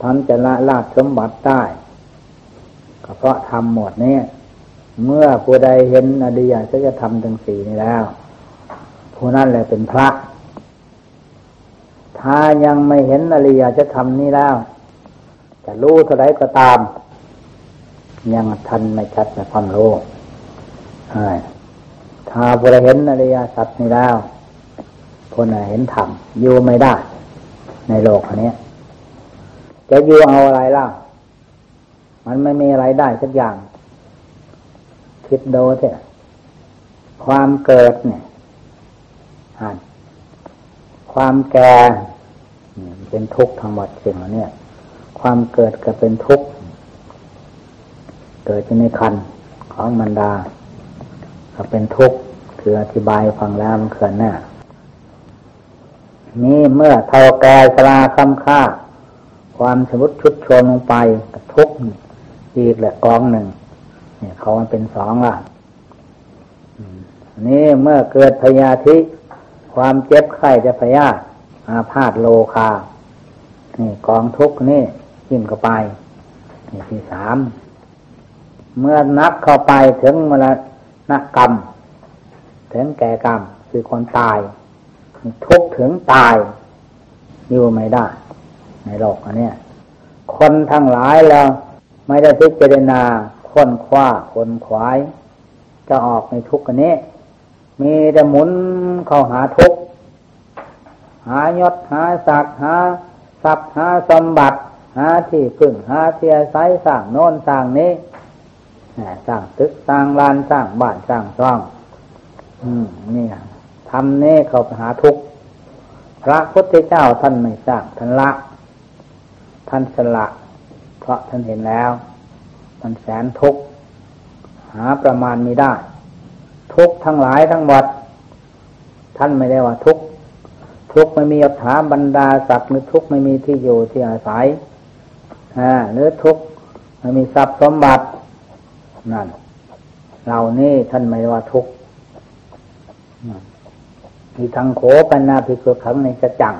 ท่านจะละลาบสมบัติได้ก็เพราะทำหมดนี้เมื่อผู้ใดเห็นอดียก็จะทำทั้งสี่นี้แล้ว ผู้นั้นแหละเป็นพระ ถ้ายังไม่เห็นอริยจะทำนี้แล้ว จะรู้เท่าไรก็ตาม ยังทันไม่ชัดในความรู้ถ้าผู้ใดเห็นอริยสัจนี้แล้วคนเห็นธรรมอยู่ไม่ได้ ในโลกอันนี้ จะอยู่เอาอะไรล่ะ มันไม่มีอะไรได้สักอย่าง คิดดูเถอะความเกิดเนี่ยอ่านความแก่เป็นทุกข์ทั้งหมดสิ่งเหล่านี้ความเกิดก็เป็นทุกข์เกิดในคันของมันดา ก็เป็นทุกข์คืออธิบายฟังแล้วมันเขินแน่นี้เมื่อเท่าแก่สลาคำค่า ความสมุดชุดชนลงไปทุกอีกแหละกองหนึ่งเนี่ยเขามันเป็นสองล่ะนี่เมื่อเกิดพยาธิ ความเจ็บไข้จะพยาธิอาพาธโลคา นี่กองทุกนี่ยิ่งเข้าไปนี่ที่สาม เมื่อนับเข้าไปถึงมรณกรรม ถึงแก่กรรมคือคนตาย ทุกถึงตาย อยู่ไม่ได้ ในโลกอันนี้คนทั้งหลายแล้วไม่ได้พิจารณาค้นคว้าคนขวาย จะออกในทุกข์อันนี้ มีแต่หมุนเข้าหาทุกข์หายศหาศักดิ์หาทรัพย์หาสมบัติ หาที่พึ่งหาเทียไซสร้างโน้นสร้างนี้สร้างตึกสร้างลานสร้างบ้านสร้างช่องอนี่ทำเน่เขาไปหาทุกข์พระพุทธเจ้าท่านไม่สร้างท่านละ ท่านสละ เพราะท่านเห็นแล้ว มันแสนทุกข์หาประมาณม่ได้ ทุกทั้งหลายทั้งหมดท่านไม่ได้ว่าทุกทุกไม่มีอัฐาบรรดาศักดิ์หรือทุกไม่มีที่อยู่ที่อาศัยอ่าหรือทุกไม่มีทรัพย์สมบัตินั่นเหล่านี้ท่านไม่ว่าทุกมีทางโขปัญนาภิกษุขังในสัจจัง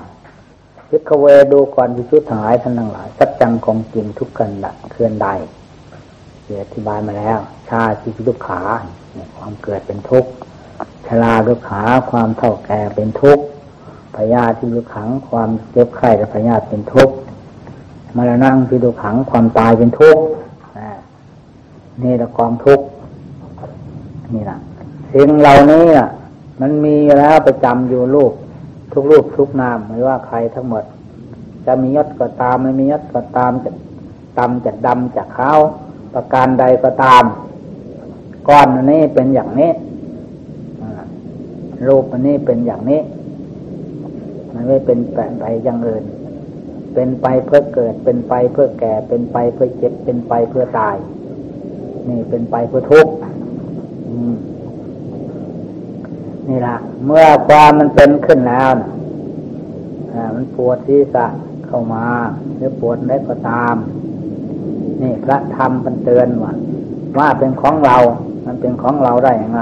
พิกเวดูก่อนพิชุทั้งหลายท่านทั้งหลายสัจจังของจริงทุกกันละเคลื่อนใดเอธิบายมาแล้ว ชาติทุกขาความเกิดเป็นทุกข์ชราทุกขาความเท่าแก่เป็นทุกข์พยาธิทุกขังความเจ็บไข้และพยาธิเป็นทุกข์มรณะพิทุกขังความตายเป็นทุกข์นี่ละกองทุกข์นี่ละสิ่งเหล่านี้มันมีแล้วประจำอยู่รูป ทุกรูปทุกนามไม่ว่าใครทั้งหมด จะมียศก็ตามไม่มียศก็ตามจะดำจะดำจะขาวประการใดก็ตาม ก้อนนี้เป็นอย่างนี้รูปอันนี้เป็นอย่างนี้ มันไม่เป็นแปลไปอย่างอื่น เป็นไปเพื่อเกิด เป็นไปเพื่อแก่ เป็นไปเพื่อเจ็บ เป็นไปเพื่อตาย นี่เป็นไปเพื่อทุกข์ นี่ละเมื่อความมันเป็นขึ้นแล้วนะมันปวดที่สะเข้ามาหรือปวดเล็กก็ตาม นี่พระธรรมมันเตือนว่าว่าเป็นของเรา มันเป็นของเราได้ยังไง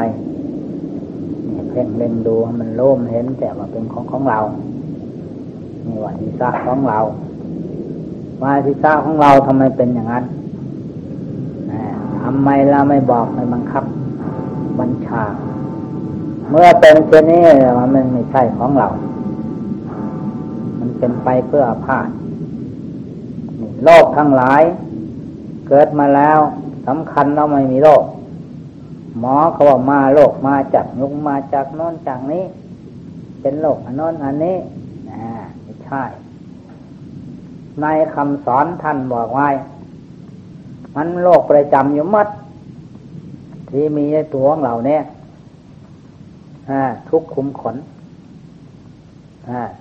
นี่เพ่งเล็งดูมันโล่มเห็นแต่ว่าเป็นของของเรา นี่ว่าที่สะของเรา ว่าที่สะของเราทำไมเป็นอย่างนั้นทำไมเราไม่บอกไม่บังคับ บัญชา เมื่อเป็นเช่นนี้มันไม่ใช่ของเรา มันเป็นไปเพื่ออาพาธโลกทั้งหลาย เกิดมาแล้วสำคัญเราไม่มีโรค หมอเขาบอกมาโรคมาจากยุงมาจากโน้นจากนี้ เป็นโรคอันโน้นอันนี้นะไม่ใช่ ในคำสอนท่านบอกไว้ มันโรคประจำอยู่มัดที่มีในตัวของเราเนี่ย ทุกขุมขน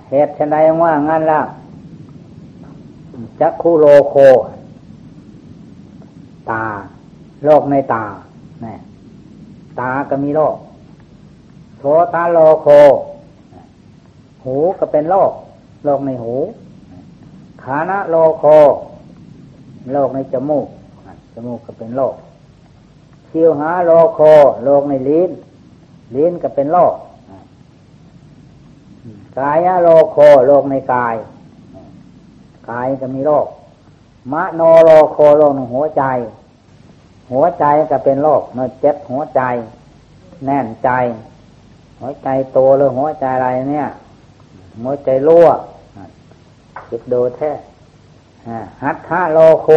เหตุชนใดว่างั้นล่ะจักคูโลโค ตาโรคในตาเนี่ยตาก็มีโรคโสตาโลโค หูก็เป็นโรคโรคในหูขานะโลโคโรคในจมูกจมูกก็เป็นโรคชิวหาโรโคโรคในลิ้น ลิ้นก็เป็นโรคกายโรโคโรคในกาย กายก็มีโรคมโนโรโคโรคหัวใจ หัวใจก็เป็นโรคมันเจ็บหัวใจ แน่นใจ หัวใจโตหรือหัวใจอะไรเนี่ย หัวใจรั่วคิดดูแท้หัตถะโลโค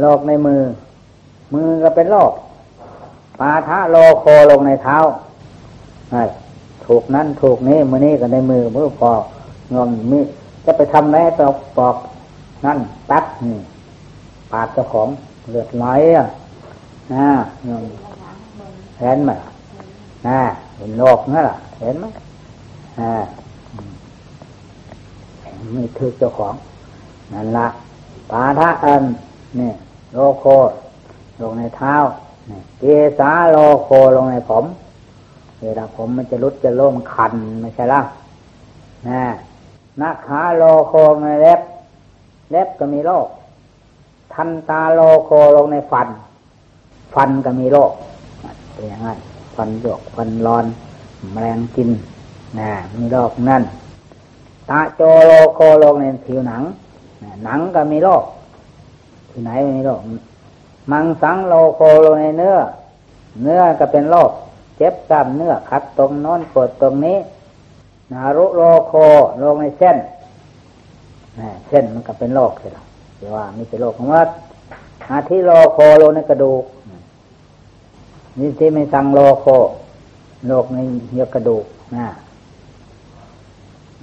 โรคในมือ มือก็เป็นโรค ปาทะโลโคลงในเท้าถูกนั้นถูกนี้มือนี้ก็ในมือมือปอกงอมมีจะไปทำแม่ตอกปอกนั่นตัดนี่ปาดเจ้าของเลือดไหลอะนะงอมเห็นไหมนะเห็นโลกนั่นแหละเห็นไหมอ่าไม่ถือเจ้าของนั่นละปาทะอันนี่โลโคลงในเท้า เกสาโลโคลงในผม เวลาผมมันจะรุดจะโล่มคันไม่ใช่ล่ะนะนักขาโลโคในเล็บ เล็บก็มีโรค ทันตาโลโคลงในฟัน ฟันก็มีโรคเป็นอย่างนั้นฟันยกฟันร้อนแมลงกินนะมีโรคนั่น ตาโจโลโคลงในผิวหนัง หนังก็มีโรคที่ไหนมีโรค มังสังโลโคโลในเนื้อ เนื้อก็เป็นโรคเจ็บกล้ามเนื้อขัดตรงน้นปวดตรงนี้นารุโลโคลงในเส้นเส้นมันก็เป็นโรคใช่ไหมรือว่ามีแต่โรคของว่าอาทิโลโคโลในกระดูกนี่ที่ไม่สังโลโคโรคในเยื่อกระดูกนะ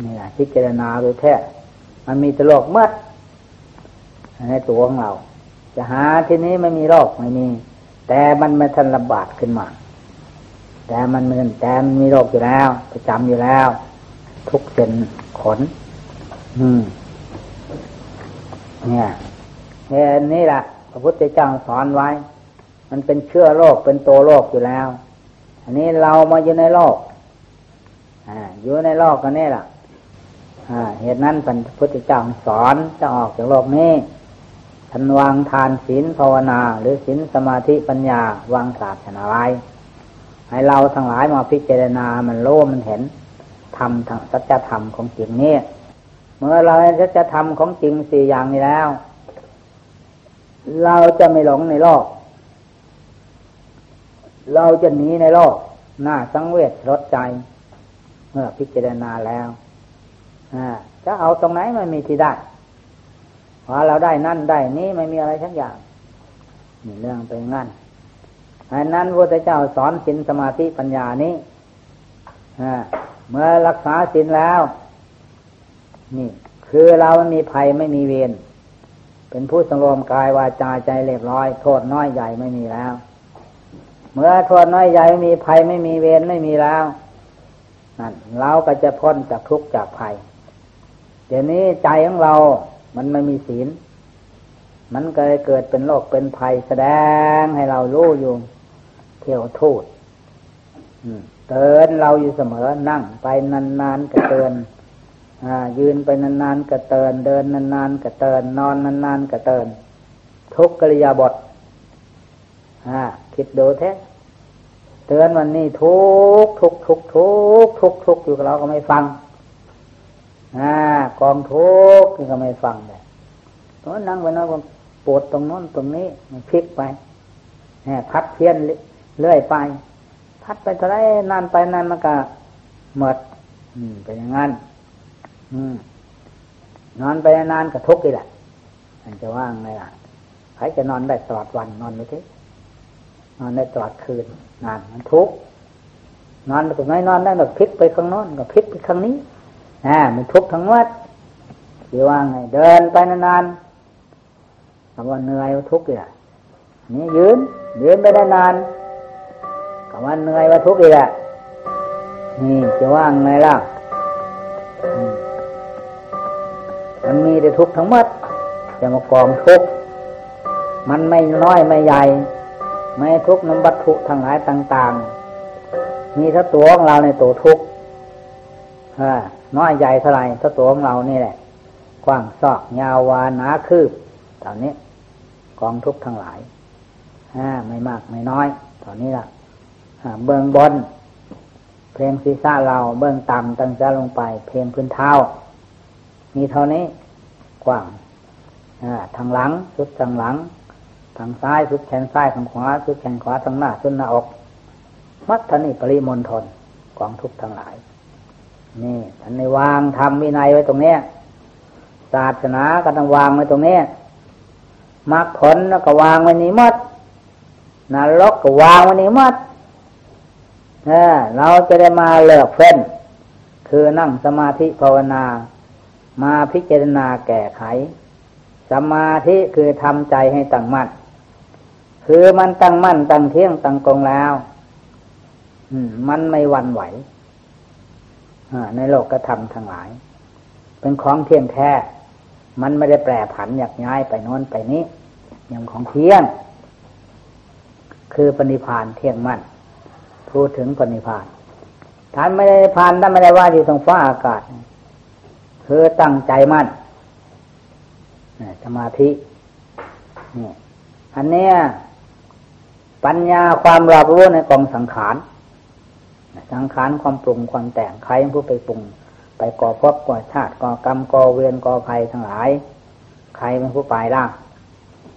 นี่แหละพิจารณาดูแท้มันมีแต่โรคมัดในตัวของเรา จะหาที่นี้ไม่มีโรคไม่มีแต่มันไม่ทันระบาดขึ้นมา แต่มันมือนแต่มันมีโรคอยู่แล้วประจำอยู่แล้ว ทุกเส้นขน อืม เนี่ยเห็นนี่แหละพระพุทธเจ้าสอนไว้ มันเป็นเชื้อโรคเป็นตัวโรคอยู่แล้ว อันนี้เรามาอยู่ในโลกอ่าอยู่ในโลกกันนี่แหละอ่าเหตุนั้นพระพุทธเจ้าสอนจะออกจากโลกนี้ ทันวางทานศีลภาวนา หรือศีลสมาธิปัญญาวางศาสนาไว้ให้เราทั้งหลายมาพิจารณามันโลมันเห็นธรรมทางสัจธรรมของจริงนี่เมื่อเราเห็นสัจธรรมของจริงสี่อย่างนี้แล้ว เราจะไม่หลงในโลก เราจะหนีในโลกหน้าสังเวชรถใจ เมื่อพิจารณาแล้วจะเอาตรงไหนมันมีที่ได้ พอเราได้นั่นได้นี้ไม่มีอะไรทั้งอย่างนี่เรื่องไปงั้นอันนั้นพระเจ้าสอนสินสมาธิปัญญานี้เมื่อรักษาสินแล้ว นี่ คือเราไม่มีภัยไม่มีเวรเป็นผู้สงบกายวาจาใจเรียบร้อย โทษน้อยใหญ่ไม่มีแล้ว เมื่อโทษน้อยใหญ่ไม่มีภัยไม่มีเวรไม่มีแล้วนั่นเราก็จะพ้นจากทุกข์จากภัยเดี๋ยวนี้ใจของเรา มันไม่มีศีล มันก็เลยเกิดเป็นโรคเป็นภัยแสดงให้เรารู้อยู่เที่ยวทูดเตือนเราอยู่เสมอนั่งไปนานๆก็เตือนยืนไปนานๆก็เตือนเดินนานๆก็เตือนนอนนานๆก็เตือนทุกกิริยาบทคิดดูแท้เตือนวันนี้ทุกทุกทุกทุกทุกทุกอยู่กับเราก็ไม่ฟัง กองทุกข์ก็ไม่ฟังเลยตอนนั่งไปนั่งปวดตรงนั้นตรงนี้มันพลิกไปพัดเพี้ยนเลื่อยไป พัดไปเท่าไรนานไปนานมันก็หมดอืมเป็นอย่างนั้นอืมนอนไปนานก็ทุกข์อีกแหละมันจะว่างไงล่ะใครจะนอนได้ตลอดวันนอนไม่ทีนอนได้ตลอดคืนนานมันทุกข์นอนตรงไหนนอนได้แบบพลิกไปข้างโน้นก็พลิกไปข้างนี้ อ่ามันทุกข์ทั้งวัดคือว่าไงเดินไปนานๆคำว่าเหนื่อยว่าทุกข์อีกอะนี่ยืน ยืนไปได้นานคำว่าเหนื่อยว่าทุกข์อีกอะนี่จะว่าไงล่ะมันมีแต่ทุกข์ทั้งหมดจะมากองทุกข์มันไม่น้อยไม่ใหญ่ ไม่ทุกข์น้ำวัตถุทั้งหลายต่าง ๆ มีถ้าตัวของเราในตัวทุกข์ น้อยใหญ่เท่าไรถ้าตัวของเรานี่แหละกว้างซอกยาววานาคืบตอนนี้กองทุกทั้งหลายไม่มากไม่น้อยตอนนี้ละเบื้องบน เพลงศีรษะเราเบื้องต่ำตั้งใจลงไป เพลงพื้นเท้า มีเท่านี้กว้างทางหลังสุดทางหลัง ทางซ้ายสุดแขนซ้ายทางขวาสุดแขนขวาทางหน้าสุดหน้าอกมัดทนิปริมณฑลกองทุกทั้งหลาย นี่ท่านในวางทำวินัยไว้ตรงเนี้ยศาสนาก็ต้องวางไว้ตรงนี้มรรคผลก็วางไว้นี้มัดนรกก็วางไว้นี้มัดเออเราจะได้มาเลิกเฟ้นคือนั่งสมาธิภาวนา มาพิจารณาแก้ไข สมาธิคือทำใจให้ตั้งมั่นคือมันตั้งมั่นตั้งเที่ยงตั้งกงแล้วมันไม่วันไหว ในโลกกระทำทั้งหลาย เป็นของเที่ยงแท้ มันไม่ได้แปรผันอยากย้ายไปโน้นไปนี้อย่างของเที่ยง คือปณิพานเที่ยงมั่นพูดถึงปณิพานท่านไม่ได้พานท่านไม่ได้ว่าอยู่ตรงฟ้าอากาศ คือตั้งใจมั่นสมาธินี่อันเนี้ยปัญญาความรับรู้ในกองสังขาร สังขารความปรุงความแต่งใครผู้ไปปรุง ไปก่อพบก่อชาติก่อกรรมก่อเวรก่อภัยทั้งหลาย ใครเป็นผู้ไปล่ะ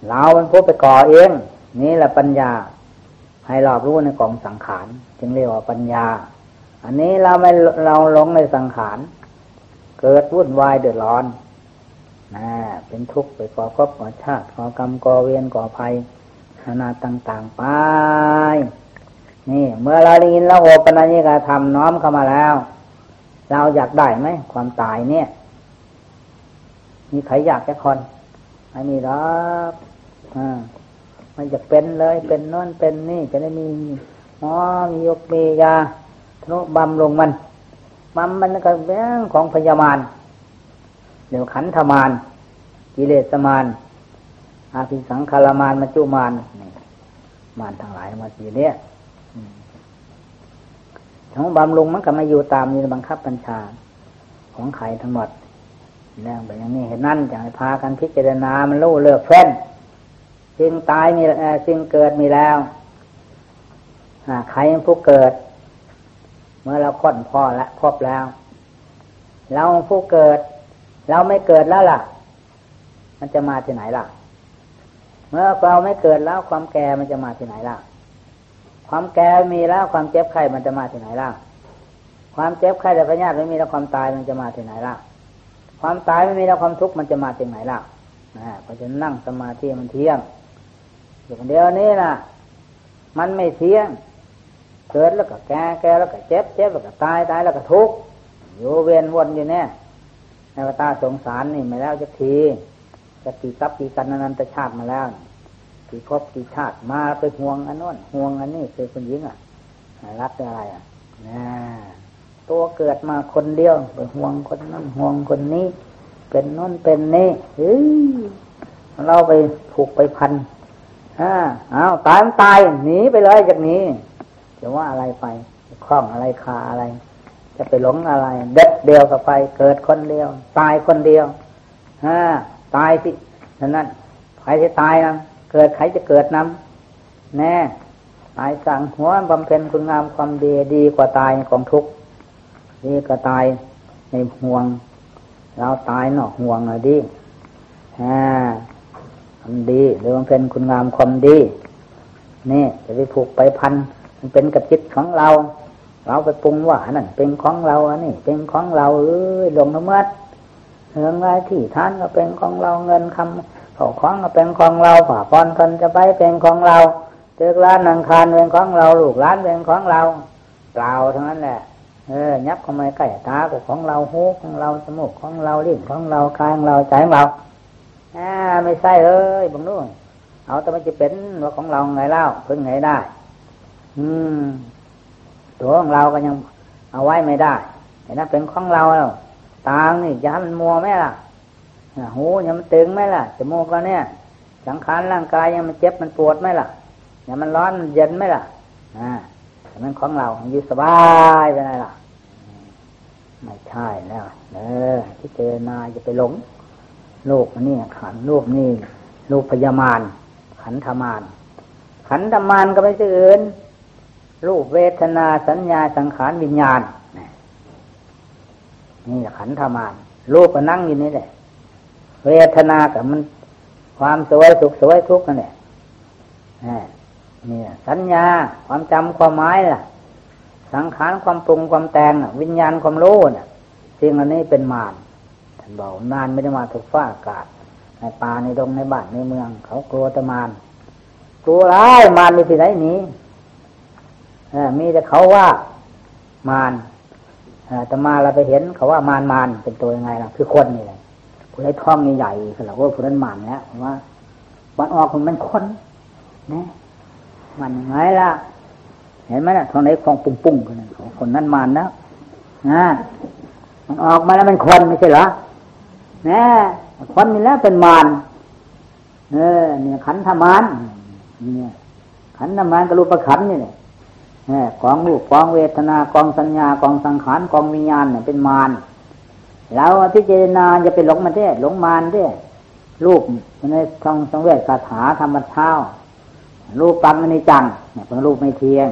เราเป็นผู้ไปก่อเองนี่แหละปัญญา ให้รอบรู้ในกองสังขาร จึงเรียกว่าปัญญา อันนี้เราไม่เราหลงในสังขาร เกิดวุ่นวายเดือดร้อนนะเป็นทุกข์ไปก่อพบก่อชาติก่อกรรมก่อเวรก่อภัยนานาต่าง ๆ ไป นี่เมื่อเราได้ยินแล้วโอปัญญิกาทำน้อมเข้ามาแล้ว เราอยากได้ไหมความตายเนี่ย มีใครอยากแค่คนไม่มีหรอกอ่ามันจะเป็นเลยเป็นนอนเป็นนี่จะได้มีหมอมียกมียาทนุบำลงมันบำมันก็เรื่องของพยามารเดี๋ยวขันธมารกิเลสมารอาภิสังขารมารมาจุมารนี่มารทั้งหลายมาสีเนี้ย ของบำรุงมันก็มาอยู่ตามมีบังคับบัญชา ของใครทั้งหมดเรื่องแบบนี้เห็นนั่นจะให้พากันพิจารณา มันรู้เลือกเฟ้นสิ่งตายมีสิ่งเกิดมีแล้วใครผู้เกิด เมื่อเราค้นพ่อและพบแล้ว เราผู้เกิด เราไม่เกิดแล้วล่ะ มันจะมาที่ไหนล่ะ เมื่อเราไม่เกิดแล้วความแก่มันจะมาที่ไหนล่ะ ความแก่มีแล้วความเจ็บไข้มันจะมาที่ไหนล่ะ ความเจ็บไข้แต่พญาติไม่มีแล้วความตายมันจะมาที่ไหนล่ะ ความตายไม่มีแล้วความทุกข์มันจะมาที่ไหนล่ะนะเพราะฉะนั้นนั่งสมาธิมันเที่ยงอยู่คนเดียวนี้นะมันไม่เที่ยง เกิดแล้วก็แก่แก่แล้วก็เจ็บเจ็บแล้วก็ตายตายแล้วก็ทุกข์อยู่เวียนวนอยู่เนี่ยในวตาสงสารนี่มาแล้วจะทีจะกี่กับกี่กันนันตชาติมาแล้ว กี่พบกี่ชาติมาไปห่วงอันนู้นห่วงอันนี้คือคนหญิงอะรักอะไรอะนะตัวเกิดมาคนเดียวไปห่วงคนนั้นห่วงคนนี้ เป็นนู้นเป็นนี้เฮ้ยเราไปผูกไปพันอ่าเอาตายตายหนีไปเลยจากนี้จะว่าอะไรไปคล้องอะไรคาอะไร จะไปหลงอะไร เด็ดเดียวกับไป เกิดคนเดียว ตายคนเดียวอ่าตายสินั้นนั้นใครจะตายนะ เกิดใครจะเกิดนำแน่ตายสั่งหัวบำเพ็ญคุณงามความดีดีกว่าตายของทุกข์ดีกว่าตายในห่วง เราตายนอกห่วงหน่อยดิฮ่าทำดีหรือบำเพ็ญคุณงามความดีนี่จะไปผูกไปพันมันเป็นกระจิตของเรา เราไปปรุงว่านั่นเป็นของเราอันนี้เป็นของเราเอ้ยลงน้ำมัดเรื่องไรที่ท่านก็เป็นของเราเงินคำ เขาของเป็นของเราผ่าพรคนจะไปเป็นของเราเจอร้านนังคารเป็นของเราลูกร้านเป็นของเราเปล่าทั้งนั้นแหละเออยับเข้ามาใกล้ตาของเราหูของเราจมูกของเราลิ้นของเราคายของเราใจของเราอ่าไม่ใช่เอ้ยบังนู้นเอาแต่มันจะเป็นว่าของเราไงเล่าเพิ่งไงได้ อืม ตัวของเราก็ยังเอาไว้ไม่ได้แต่นั่นเป็นของเราแล้วตานี่ยันมัวไหมล่ะ หูยังมันตึงไหมล่ะจมูกก็เนี่ย สังขารร่างกายยังมันเจ็บมันปวดไหมล่ะยังมันร้อนมันเย็นไหมล่ะอ่ามันของเราอยู่สบายไปไหนล่ะ ไม่ใช่แล้วเออที่เจอนาจะไปหลง โลกนี่ขันรูปนี่รูปพยามารขันธมารขันธมารก็ไม่ใช่อื่นรูปเวทนาสัญญาสังขารวิญญาณนี่แหละขันธมารรูปก็นั่งอยู่นี่แหละ เวทนากับมัน ความสวยสุขสวยทุกข์นั่นแหละเนี่ยสัญญาความจำความหมายล่ะ สังขารความปรุงความแต่งวิญญาณความรู้น่ะสิ่งอันนี้เป็นมารท่านบอกมารไม่ได้มาถูกฟ้าอากาศในป่าในดงในบ้านในเมือง เขากลัวแต่มารกลัวร้ายมารมีที่ไหนนีมีแต่เขาว่ามารแต่มาเราไปเห็นเขาว่ามารมารเป็นตัวยังไงล่ะ คือคนนี่แหละ ผู้ใดท้องนี่ใหญ่คือเราว่าผู้นั้นมารแล้วว่าวันออกมันเป็นคนนะมันไงล่ะ เห็นไหมล่ะท้องไหนคลองปุ้งปุ้งคนนั้นคนนั้นมารนะนะมันออกมาแล้วมันคนไม่ใช่เหรอนะคนนี่แล้วเป็นมารเออเนี่ยขันธมารเนี่ย ขันธมารกับรูปขันนี่เนี่ยกองรูปกองเวทนากองสัญญากองสังขารกองวิญญาณเนี่ยเป็นมาร แล้วพิจารณาจะเป็นหลงมันเด้หลงมารเด้รูปในทองสังเวชคาถาธรรมเท้ารูปปังในจังเนี่ยเป็นรูปไม่เที่ยง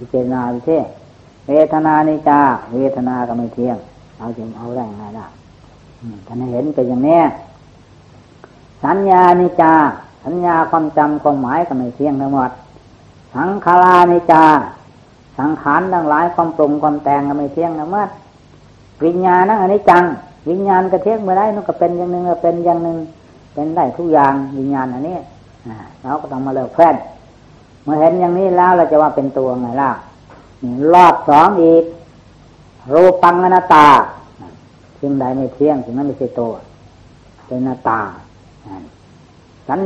พิจารณาพิเทเวทนาในจาเวทนาก็ไม่เที่ยง เอาจริงเอาแรงไงล่ะท่านเห็นเป็นอย่างนี้สัญญาในจาสัญญาความจำความหมายก็ไม่เที่ยงทั้งหมด สังขารานิจาสังขารทั้งหลายความปรุงความแต่งก็ไม่เที่ยงนะเมื่อ วิญญาณนั่นอันนี้จัง วิญญาณกระเทียงเมื่อไรนั่นก็เป็นอย่างหนึ่งเป็นอย่างหนึ่งเป็นได้ทุกอย่างวิญญาณอันนี้เราก็ต้องมาเลิกแพทย์เมื่อเห็นอย่างนี้แล้วเราจะว่าเป็นตัวไงล่ะรอบสองอีกรูปังอนัตตาสิ่งใดไม่เที่ยงสิ่งนั้นไม่ใช่ตัวเป็นนาตาสัญ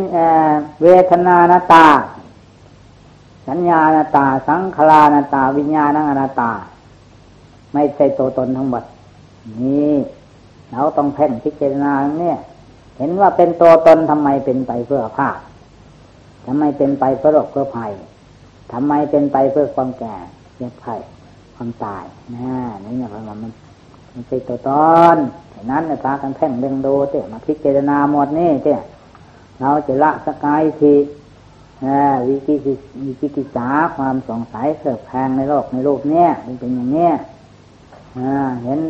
เวทนานาตา สัญญาณตา สังขารณตา วิญญาณอนัตตา ไม่ใช่ตัวตนทั้งหมด นี่เราต้องเพ่งพิจารณาเนี่ยเห็นว่าเป็นตัวตนทำไมเป็นไปเพื่อภาพทำไมเป็นไปเพื่อโรคเพื่อภัยทำไมเป็นไปเพื่อความแก่เจ็บไข้ความตายนะนี่เนี่ยมันมันมันเป็นตัวตนฉะนั้นเนี่ยพากันเพ่งเล็งดูเจ้มาพิจารณาหมดนี่เจ้เราจะละสกายทีวิกิวิกิกิจาความสงสัยเสืบแพงในโลกในโลกเนี้ยมันเป็นอย่างเนี้ยเห็น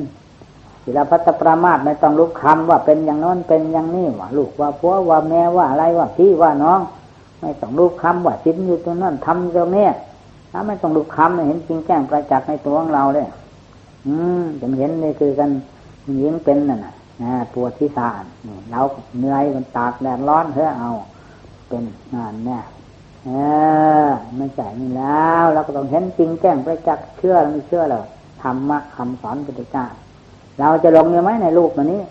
ศิลพัตประมาทไม่ต้องรู้คำว่าเป็นอย่างน้นเป็นอย่างนี้ว่าลูกว่าผัวว่าแม่ว่าอะไรว่าพี่ว่าน้อง ไม่ต้องรู้คำว่าชิ้นอยู่ตรงนั้นทำตรงนี้ถ้าไม่ต้องรู้คำเห็นจริงแจ้งประจักษ์ในตัวของเราเลยอืมจะเห็นนี่คือกันยิงเป็นน่ะนะปวดที่สานเราเหนื่อยมันตากแดดร้อนเถอะเอา เป็นงานแน่เออไม่ใช่นี่แล้วเราก็ต้องเห็นจริงแจ้งไปจักษ์เชื่อไม่เชื่อหรอธรรมะคำสอนพุทธเจ้า เราจะลงยังไหมในลูกมันนี้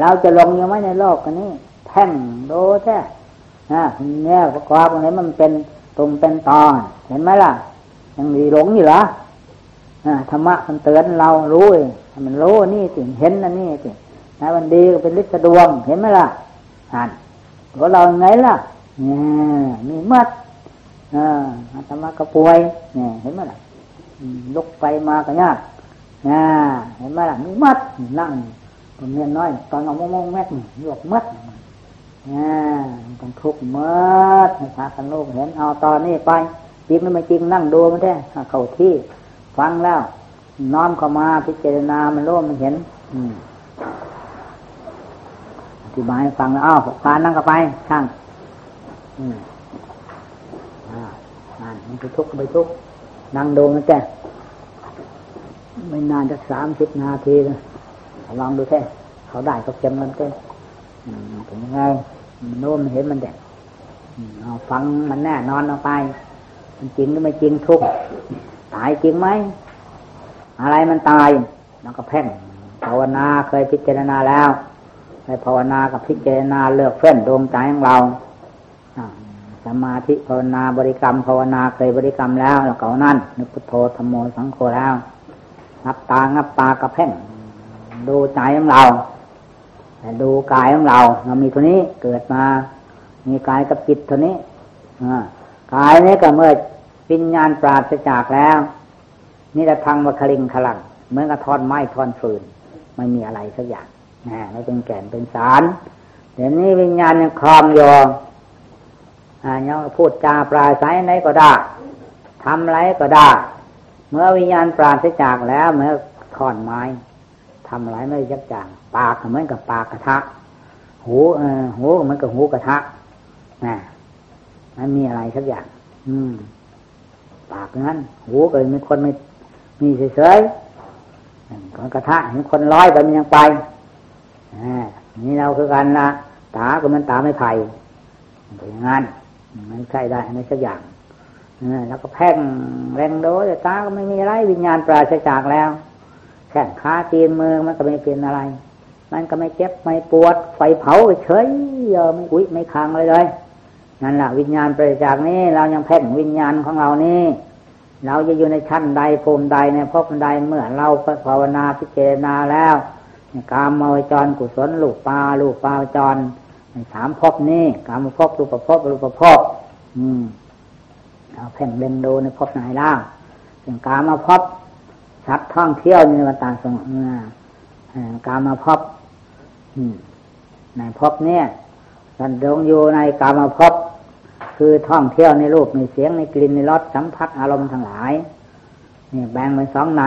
เราจะลงยังไหมในโลกกันนี้ แท่งโดแท้นะเนี่ยประกอบตรงนี้มันเป็นตรงเป็นตอน เห็นไหมล่ะ ยังมีหลงอยู่เหรอธรรมะมันเตือนเรารู้มันรู้นี่สิเห็นนั่นนี่สินะมันดีก็เป็นฤทธิ์ดวงเห็นไหมล่ะอ่านตัวเราไงล่ะเนี่ยมีมัดอ่าธรรมะก็ป่วยเนี่ยเห็นไหมล่ะลุกไปมาก็ยาก นะเห็นไหมล่ะมีมัดนั่งตรงเนี้ยน้อย ตอนเอามองแม็กหยวกมัดนะต้องทุกมัดให้พากันโลกเห็นเอาตอนนี้ไปจริงหรือไม่จริงนั่งดูมันแท้เข้าที่ ฟังแล้ว น้อมเข้ามาพิจารณามันรู้มันเห็น อืมอธิบายฟังแล้วอ้าวพานั่งเข้าไปช่างอืมอ่ามันไปทุกข์ไปทุกข์นั่งดูมันแก่ ไม่นานจะสามสิบนาทีเลยลองดูแค่เขาได้เขาเก็บมันเต้เป็นยังไงมันโน้มเห็นมันแดดฟังมันแน่นอนเอาไป มันจริงหรือไม่จริงทุกตายจริงไหมอะไรมันตายแล้วก็แพ่งภาวนาเคยพิจารณาแล้วในภาวนากับพิจารณาเลือกเฟ้นดวงใจของเราสมาธิภาวนาบริกรรมภาวนาเคยบริกรรมแล้วแล้วเก่านั่นนึกพุทโธธรรมโมสังโฆแล้ว นับตางับตากระเพ่งดูใจของเราดูกายของเรา เรามีตัวนี้เกิดมา มีกายกับจิตตัวนี้กายนี้ก็เมื่อปิญญาณปราศจากแล้วนี่จะทางวัคลิงขลังเหมือนกับทอนไม้ทอนฟืน ไม่มีอะไรสักอย่างนะไม่เป็นแก่นเป็นสารเดี๋ยวนี้วิญญาณยังคลองยออ่ายังพูดจาปลายสายไหนก็ได้ทำไรก็ได้ เมื่อวิญญาณปราศจากแล้วเมื่อถอนไม้ทำอะไรไม่ยักจางปากเหมือนกับปากกระทะ หูเออหูเหมันก็หูกระทะนะมันมีอะไรสักอย่าง อืม ปากนั้น หูก็มีคนไม่มีเฉยๆคนกระทะเห็นคนร้อยไปมันยังไปนี่เราคือกันนะตาก็มันตาไม่ไผ่เป็นงั้นไม่ใช่ได้ไม่สักอย่าง แล้วก็แพ่งแรงโดยตาก็ไม่มีไรวิญญาณปราศจากแล้วแข้งขาตีนมือมันก็ไม่เป็นอะไร มันก็ไม่เจ็บไม่ปวด ไฟเผาเฉยเยอไม่อุ้ยไม่คังเลยเลยนั่นแหละวิญญาณปราศจากนี้เรายังแพ่งวิญญาณของเรานี่เราจะอยู่ในชั้นใดภูมิใดในภพใดเมื่อเราภาวนาพิจารณาแล้วกามมวจรกุศลลูกปลาลูกปลาจรสามภพนี้กามภพรูปภพรูปภพอืม เอาแผ่งเล็งดูในภพไหนล่าเป็นกามาพบชัดท่องเที่ยวในวัฏสงกามาพบในภพเนี่ยสันดงอยู่ในกามาพบคือท่องเที่ยวในรูปในเสียงในกลิ่นในรสสัมผัสอารมณ์ทั้งหลายนี่แบ่งเป็นสองใน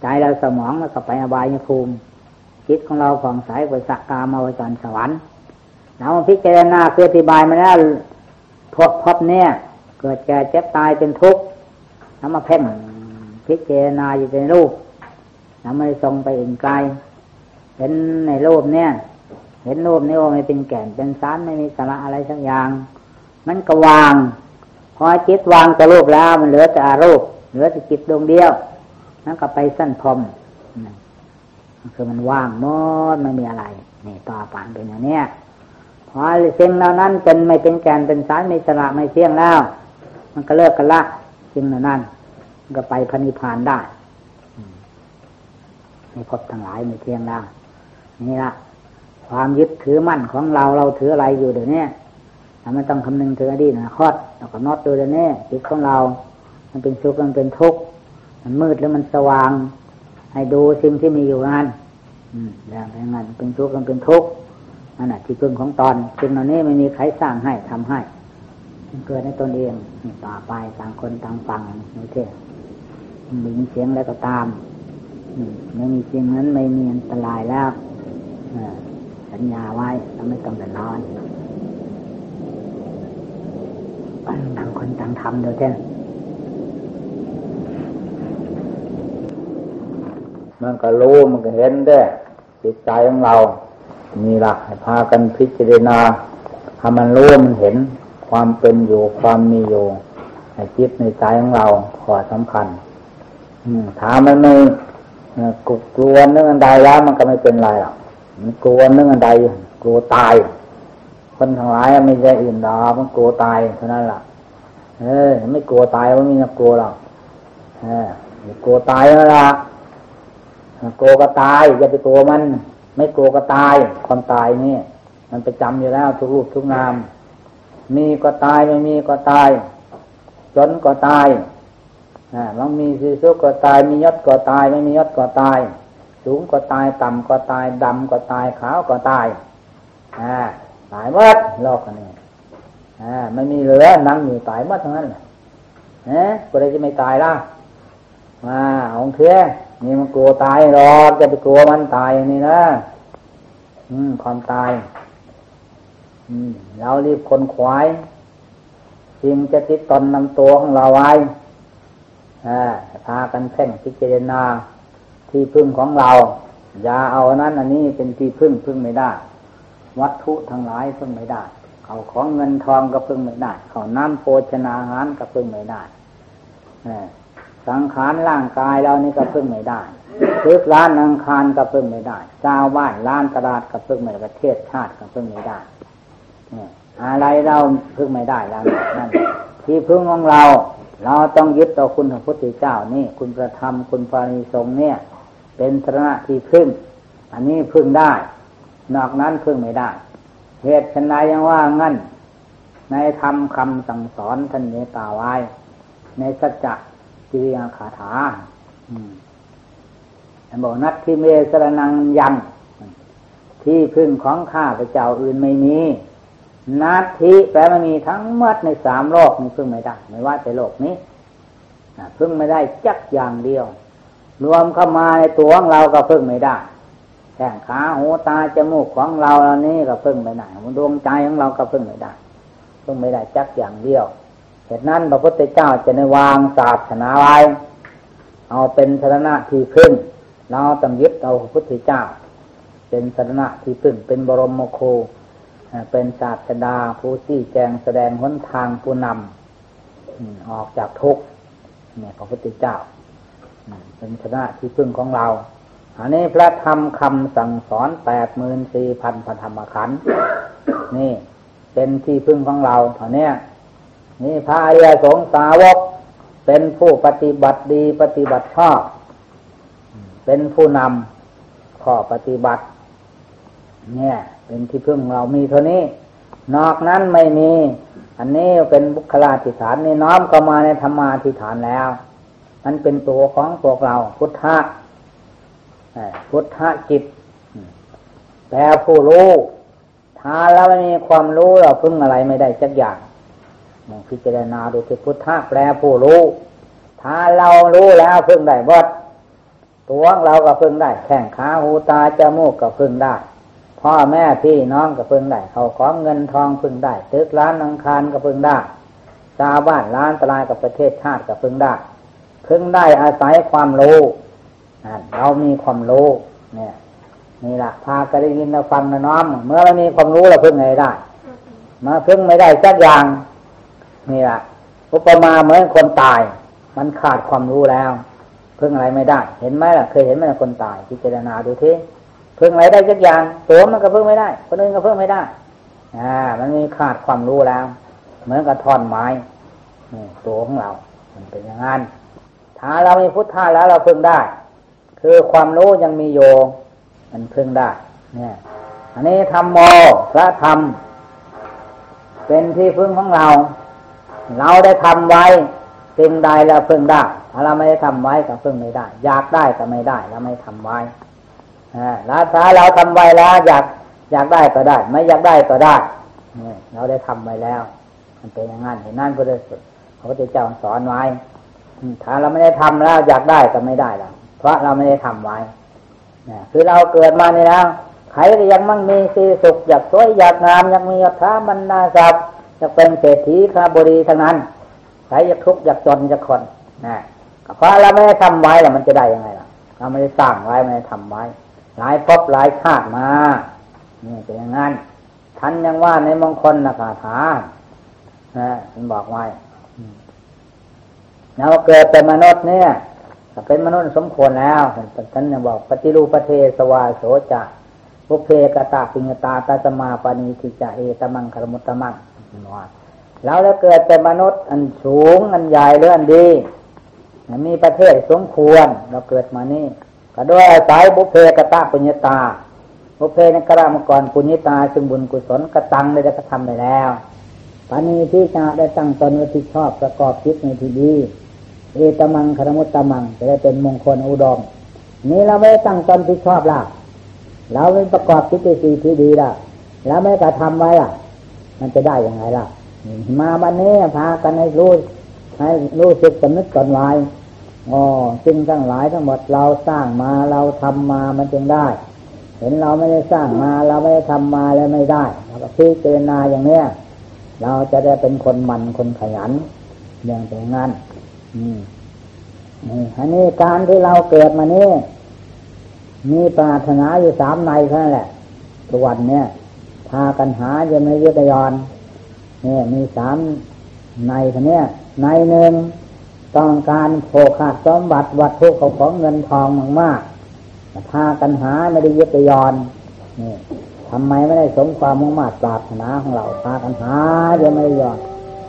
ใจเราสมองแล้วก็ไปอบายภูมิจิตของเราผ่องใสไปสักกามาวจรสวรรค์เราพิจารณาคืออธิบายมาแล้วพบพบเนี่ย เกิดแก่เจ็บตายเป็นทุกข์นำมาเพ่งพิจารณาอยู่ในรูปนำมาทรงไปอื่นไกล เห็นในรูปเนี่ย เห็นรูปนี่ว่าไม่เป็นแก่นเป็นสารไม่มีสาระอะไรสักอย่าง มันก็วาง พอจิตวางกับรูปแล้ว มันเหลือแต่อารูป เหลือแต่จิตดวงเดียวนั่นก็ไปสั้นพรมคือมันว่างหมดไม่มีอะไร นี่ต่อปานเป็นอย่างนี้พอเสิ่งเหล่านั้นเป็นไม่เป็นแกนเป็นสารไม่สระไม่เที่ยงแล้ว มันก็เลิกกันละสิ่งเหล่านั้นก็ไปพันิพานได้ไม่พบทั้งหลายไม่เที่ยงได้นี่ละความยึดถือมั่นของเราเราถืออะไรอยู่เดี๋ยวนี้ไม่ต้องคำนึงถึงอดีตนะคดเราก็นอดดูเดี๋ยวนี้จิตของเรา มันเป็นสุขมันเป็นทุกข์มันมืดหรือมันสว่าง ให้ดูสิ่งที่มีอยู่นั้นอย่างนั้นเป็นทุกข์มันเป็นทุกข์นั่นแหะที่พึ่งของตอนสิ่งเหล่านี้ไม่มีใครสร้างให้ทำให้ มันเกิดในตนเองต่อไปต่างคนต่างฟังนี่เท่มีเสียงแล้วก็ตามไม่มีเสิ่งนั้นไม่มีอันตรายแล้วสัญญาไว้แล้วไม่ต้องเดือดร้อนต่างคนต่างทำเดี๋ยวเท่มันก็รู้มันก็เห็นได้จิตใจของเรา มีหลักให้พากันพิจารณาถ้ามันรู้มันเห็น ความเป็นอยู่ความมีอยู่ในจิตในใจของเราขอสำคัญถามันไม่กลัวเรื่องอันใดแล้ว มันก็ไม่เป็นไรหรอกมันกลัวเรื่องอันใดกลัวตาย คนทั้งหลายไม่ใช่อื่นดอกมันกลัวตายเท่านั้นแหละเออ ไม่กลัวตายว่ามีนักกลัวหรอกเออกลัวตายแล้วล่ะกลัวก็ตายอย่าไปกลัวมัน ไม่กลัวก็ตาย คนตายนี่มันไปจำอยู่แล้วทุกรูปทุกนาม มีก็ตายไม่มีก็ตาย จนก็ตายนะลองมีสีสุก็ตาย มียศก็ตาย ไม่มียศก็ตาย สูงก็ตาย ต่ำก็ตายดำก็ตายขาวก็ตายอ่าตายหมดโลกนี้อ่าไม่มีเหลือนั่งอยู่ตายหมดทั้งนั้นเอ๊ะก็เลยจะไม่ตายล่ะมาองเทียนี่มันกลัวตายหรอกจะไปกลัวมันตายนี่นะ อืม ความตาย เรารีบคนขวายสิ่งจะติดตนนำตัวของเราไว้พากันเพ่งพิจารณาที่พึ่งของเรา อย่าเอานั้นอันนี้เป็นที่พึ่งพึ่งไม่ได้ วัตถุทั้งหลายพึ่งไม่ได้เขาของเงินทองก็พึ่งไม่ได้เขาน้ำโภชนาหารก็พึ่งไม่ได้สังขารร่างกายเรานี่ก็พึ่งไม่ได้ทึกร้านอังคารก็พึ่งไม่ได้เจ้าบ้านร้านตลาดก็พึ่งไม่ได้ประเทศชาติก็พึ่งไม่ได้ อะไรเราพึ่งไม่ได้แล้วนั่นที่พึ่งของเรา เราต้องยึดต่อคุณพระพุทธเจ้านี่ คุณประธรรมคุณพระนิสงเนี่ย เป็นสระที่พึ่ง อันนี้พึ่งได้ นอกนั้นพึ่งไม่ได้ เหตุชนายยังว่างั้น ในธรรมคำสั่งสอนท่านเมตาไว้ ในสัจจะกิริยาขาถาบอกนัดที่เมสรนังยัง ที่พึ่งของข้าพระเจ้าอื่นไม่มี นัดที่แปลว่ามีทั้งหมดในสามโลกนี่พึ่งไม่ได้ ไม่ว่าแต่โลกนี้พึ่งไม่ได้จักอย่างเดียว รวมเข้ามาในตัวของเราก็พึ่งไม่ได้แข้งขาหูตาจมูกของเราเหล่านี้ก็พึ่งไม่ได้ดวงใจของเราก็พึ่งไม่ได้พึ่งไม่ได้จักอย่างเดียวเหตุนั้นพระพุทธเจ้าจะในวางศาสนาไว้เอาเป็นสรณะที่พึ่งเราต้องยึดเอาพระพุทธเจ้า เป็นสรณะที่พึ่งเป็นบรมโค เป็นศาสดาผู้ที่แจงแสดงหนทางผู้นำออกจากทุกข์เนี่ยพระพุทธเจ้าเป็นชนะที่พึ่งของเรา อันนี้พระธรรมคำสั่งสอนแปดหมื่นสี่พันพระธรรมขันธ์นี่เป็นที่พึ่งของเราเท่านี้นี่พระอริยสงสาวก เป็นผู้ปฏิบัติดีปฏิบัติชอบ เป็นผู้นำข้อปฏิบัติ เนี่ย เป็นที่พึ่งเรามีเท่านี้ นอกนั้นไม่มี อันนี้เป็นบุคลาธิฐานนี่น้อมเข้ามาในธรรมาธิฐานแล้ว มันเป็นตัวของพวกเรา พุทธะพุทธะจิตแปลผู้รู้ถ้าเราไม่มีความรู้เราพึ่งอะไรไม่ได้สักอย่างพิจารณาดูที่พุทธะแปลผู้รู้ ถ้าเรารู้แล้วพึ่งได้บดตัวเราก็พึ่งได้ แข้งขาหูตาจมูกก็พึ่งได้ พ่อแม่พี่น้องก็พึ่งได้เขาของเงินทองพึ่งได้ตึกร้านอังคารก็พึ่งได้ชาวบ้านร้านตลาดกับประเทศชาติก็พึ่งได้พึ่งได้อาศัยความรู้เรามีความรู้เนี่ยนี่ละพาก็ได้ยินเราฟังนะน้อมเมื่อเรามีความรู้เราพึ่งไงได้มาพึ่งไม่ได้สักอย่างนี่ละอุปมาเหมือนคนตาย มันขาดความรู้แล้ว พึ่งอะไรไม่ได้ เห็นไหมล่ะ เคยเห็นไหมคนตายพิจารณาดูที พึ่งอะไรได้สักอย่างตัวมันก็พึ่งไม่ได้คนอื่นก็พึ่งไม่ได้ อ่า มันมีขาดความรู้แล้ว เหมือนกับท่อนไม้ตัวของเรา มันเป็นอย่างนั้นถ้าเรามีพุทธะแล้วเราพึ่งได้ คือความรู้ยังมีโยมันพึ่งได้ เนี่ย อันนี้ธรรมโมพระธรรม เป็นที่พึ่งของเรา เราได้ทำไว้สิ่งใดเราพึ่งได้ถ้าเราไม่ได้ทำไว้ก็พึ่งไม่ได้ อยากได้ก็ไม่ได้เราไม่ทำไว้ แล้วถ้าเราทำไว้แล้วอยากอยากได้ก็ได้ ไม่อยากได้ก็ได้เราได้ทำไว้แล้ว มันเป็นอย่างนั้นเห็นนั่นก็เลยพระพุทธเจ้าสอนไว้ถ้าเราไม่ได้ทำแล้วอยากได้ก็ไม่ได้แล้วเพราะเราไม่ได้ทำไว้คือเราเกิดมานี่แล้วใครยังมั่งมีสีสุขอยากสวยอยากงามอยากมียศถาบรรดาศักดิ์อยากเป็นเศรษฐีข้าบดีทั้งนั้นใครอยากทุกข์อยากจนอยากคนนะเพราะเราไม่ได้ทำไว้แล้วมันจะได้ยังไงล่ะ เราไม่ได้สร้างไว้ไม่ได้ทำไว้ หลายภพหลายชาติมาเนี่ยเป็นอย่างนั้นท่านยังว่าในมงคลนะคาถานะท่านบอกไว้เราเกิดเป็นมนุษย์เนี่ยเป็นมนุษย์สมควรแล้วท่านยังบอกปฏิรูปเทสวาโสจะภุเพกตาปิญตาตาสมาปานิทิจเอตมังคารมุตตมังว่าเราแล้วเกิดเป็นมนุษย์อันสูงอันใหญ่เลื่อนดี มีประเทศสมควรเราเกิดมานี่ ก็ด้วยอาศัยบุเพกตาปุญญาตาบุเพนกรามก่อนปุญญาตาซึ่งบุญกุศลกระตังได้กระทำไปแล้วปานีที่จะได้ตั้งตนที่ชอบประกอบจิตในที่ดีเอตมังคารมุตตมังจะได้เป็นมงคลอุดม นี่เราไม่ตั้งตนที่ชอบละเราไม่ประกอบจิตสีที่ดีละแล้วไม่กระทำไว้ล่ะ มันจะได้ยังไงล่ะ มาบันนี้พากันให้รู้ให้รู้สึกสำนึกตนไว้ อ๋อสิ่งทั้งหลายทั้งหมดเราสร้างมาเราทำมามันจึงได้ เห็นเราไม่ได้สร้างมาเราไม่ได้ทำมาแล้วไม่ได้เราก็พิจารณาอย่างเนี้ยเราจะได้เป็นคนมันคนขยันอย่างเป็นงั้นอืมอันนี้การที่เราเกิดมานี่มีปรารถนาอยู่สามในเท่านั้นแหละทุกวันเนี่ยพากันหาจะไม่ยึดยอนเนี่ยมีสามในท่านี้ในหนึ่ง ต้องการโภคาสมบัติวัตถุเขาของเงินทองมากมากพากันหาไม่ได้ยึดยอนนี่ทำไมไม่ได้สมความมุ่งมั่นปรารถนาของเราพากันหาจะไม่ยอน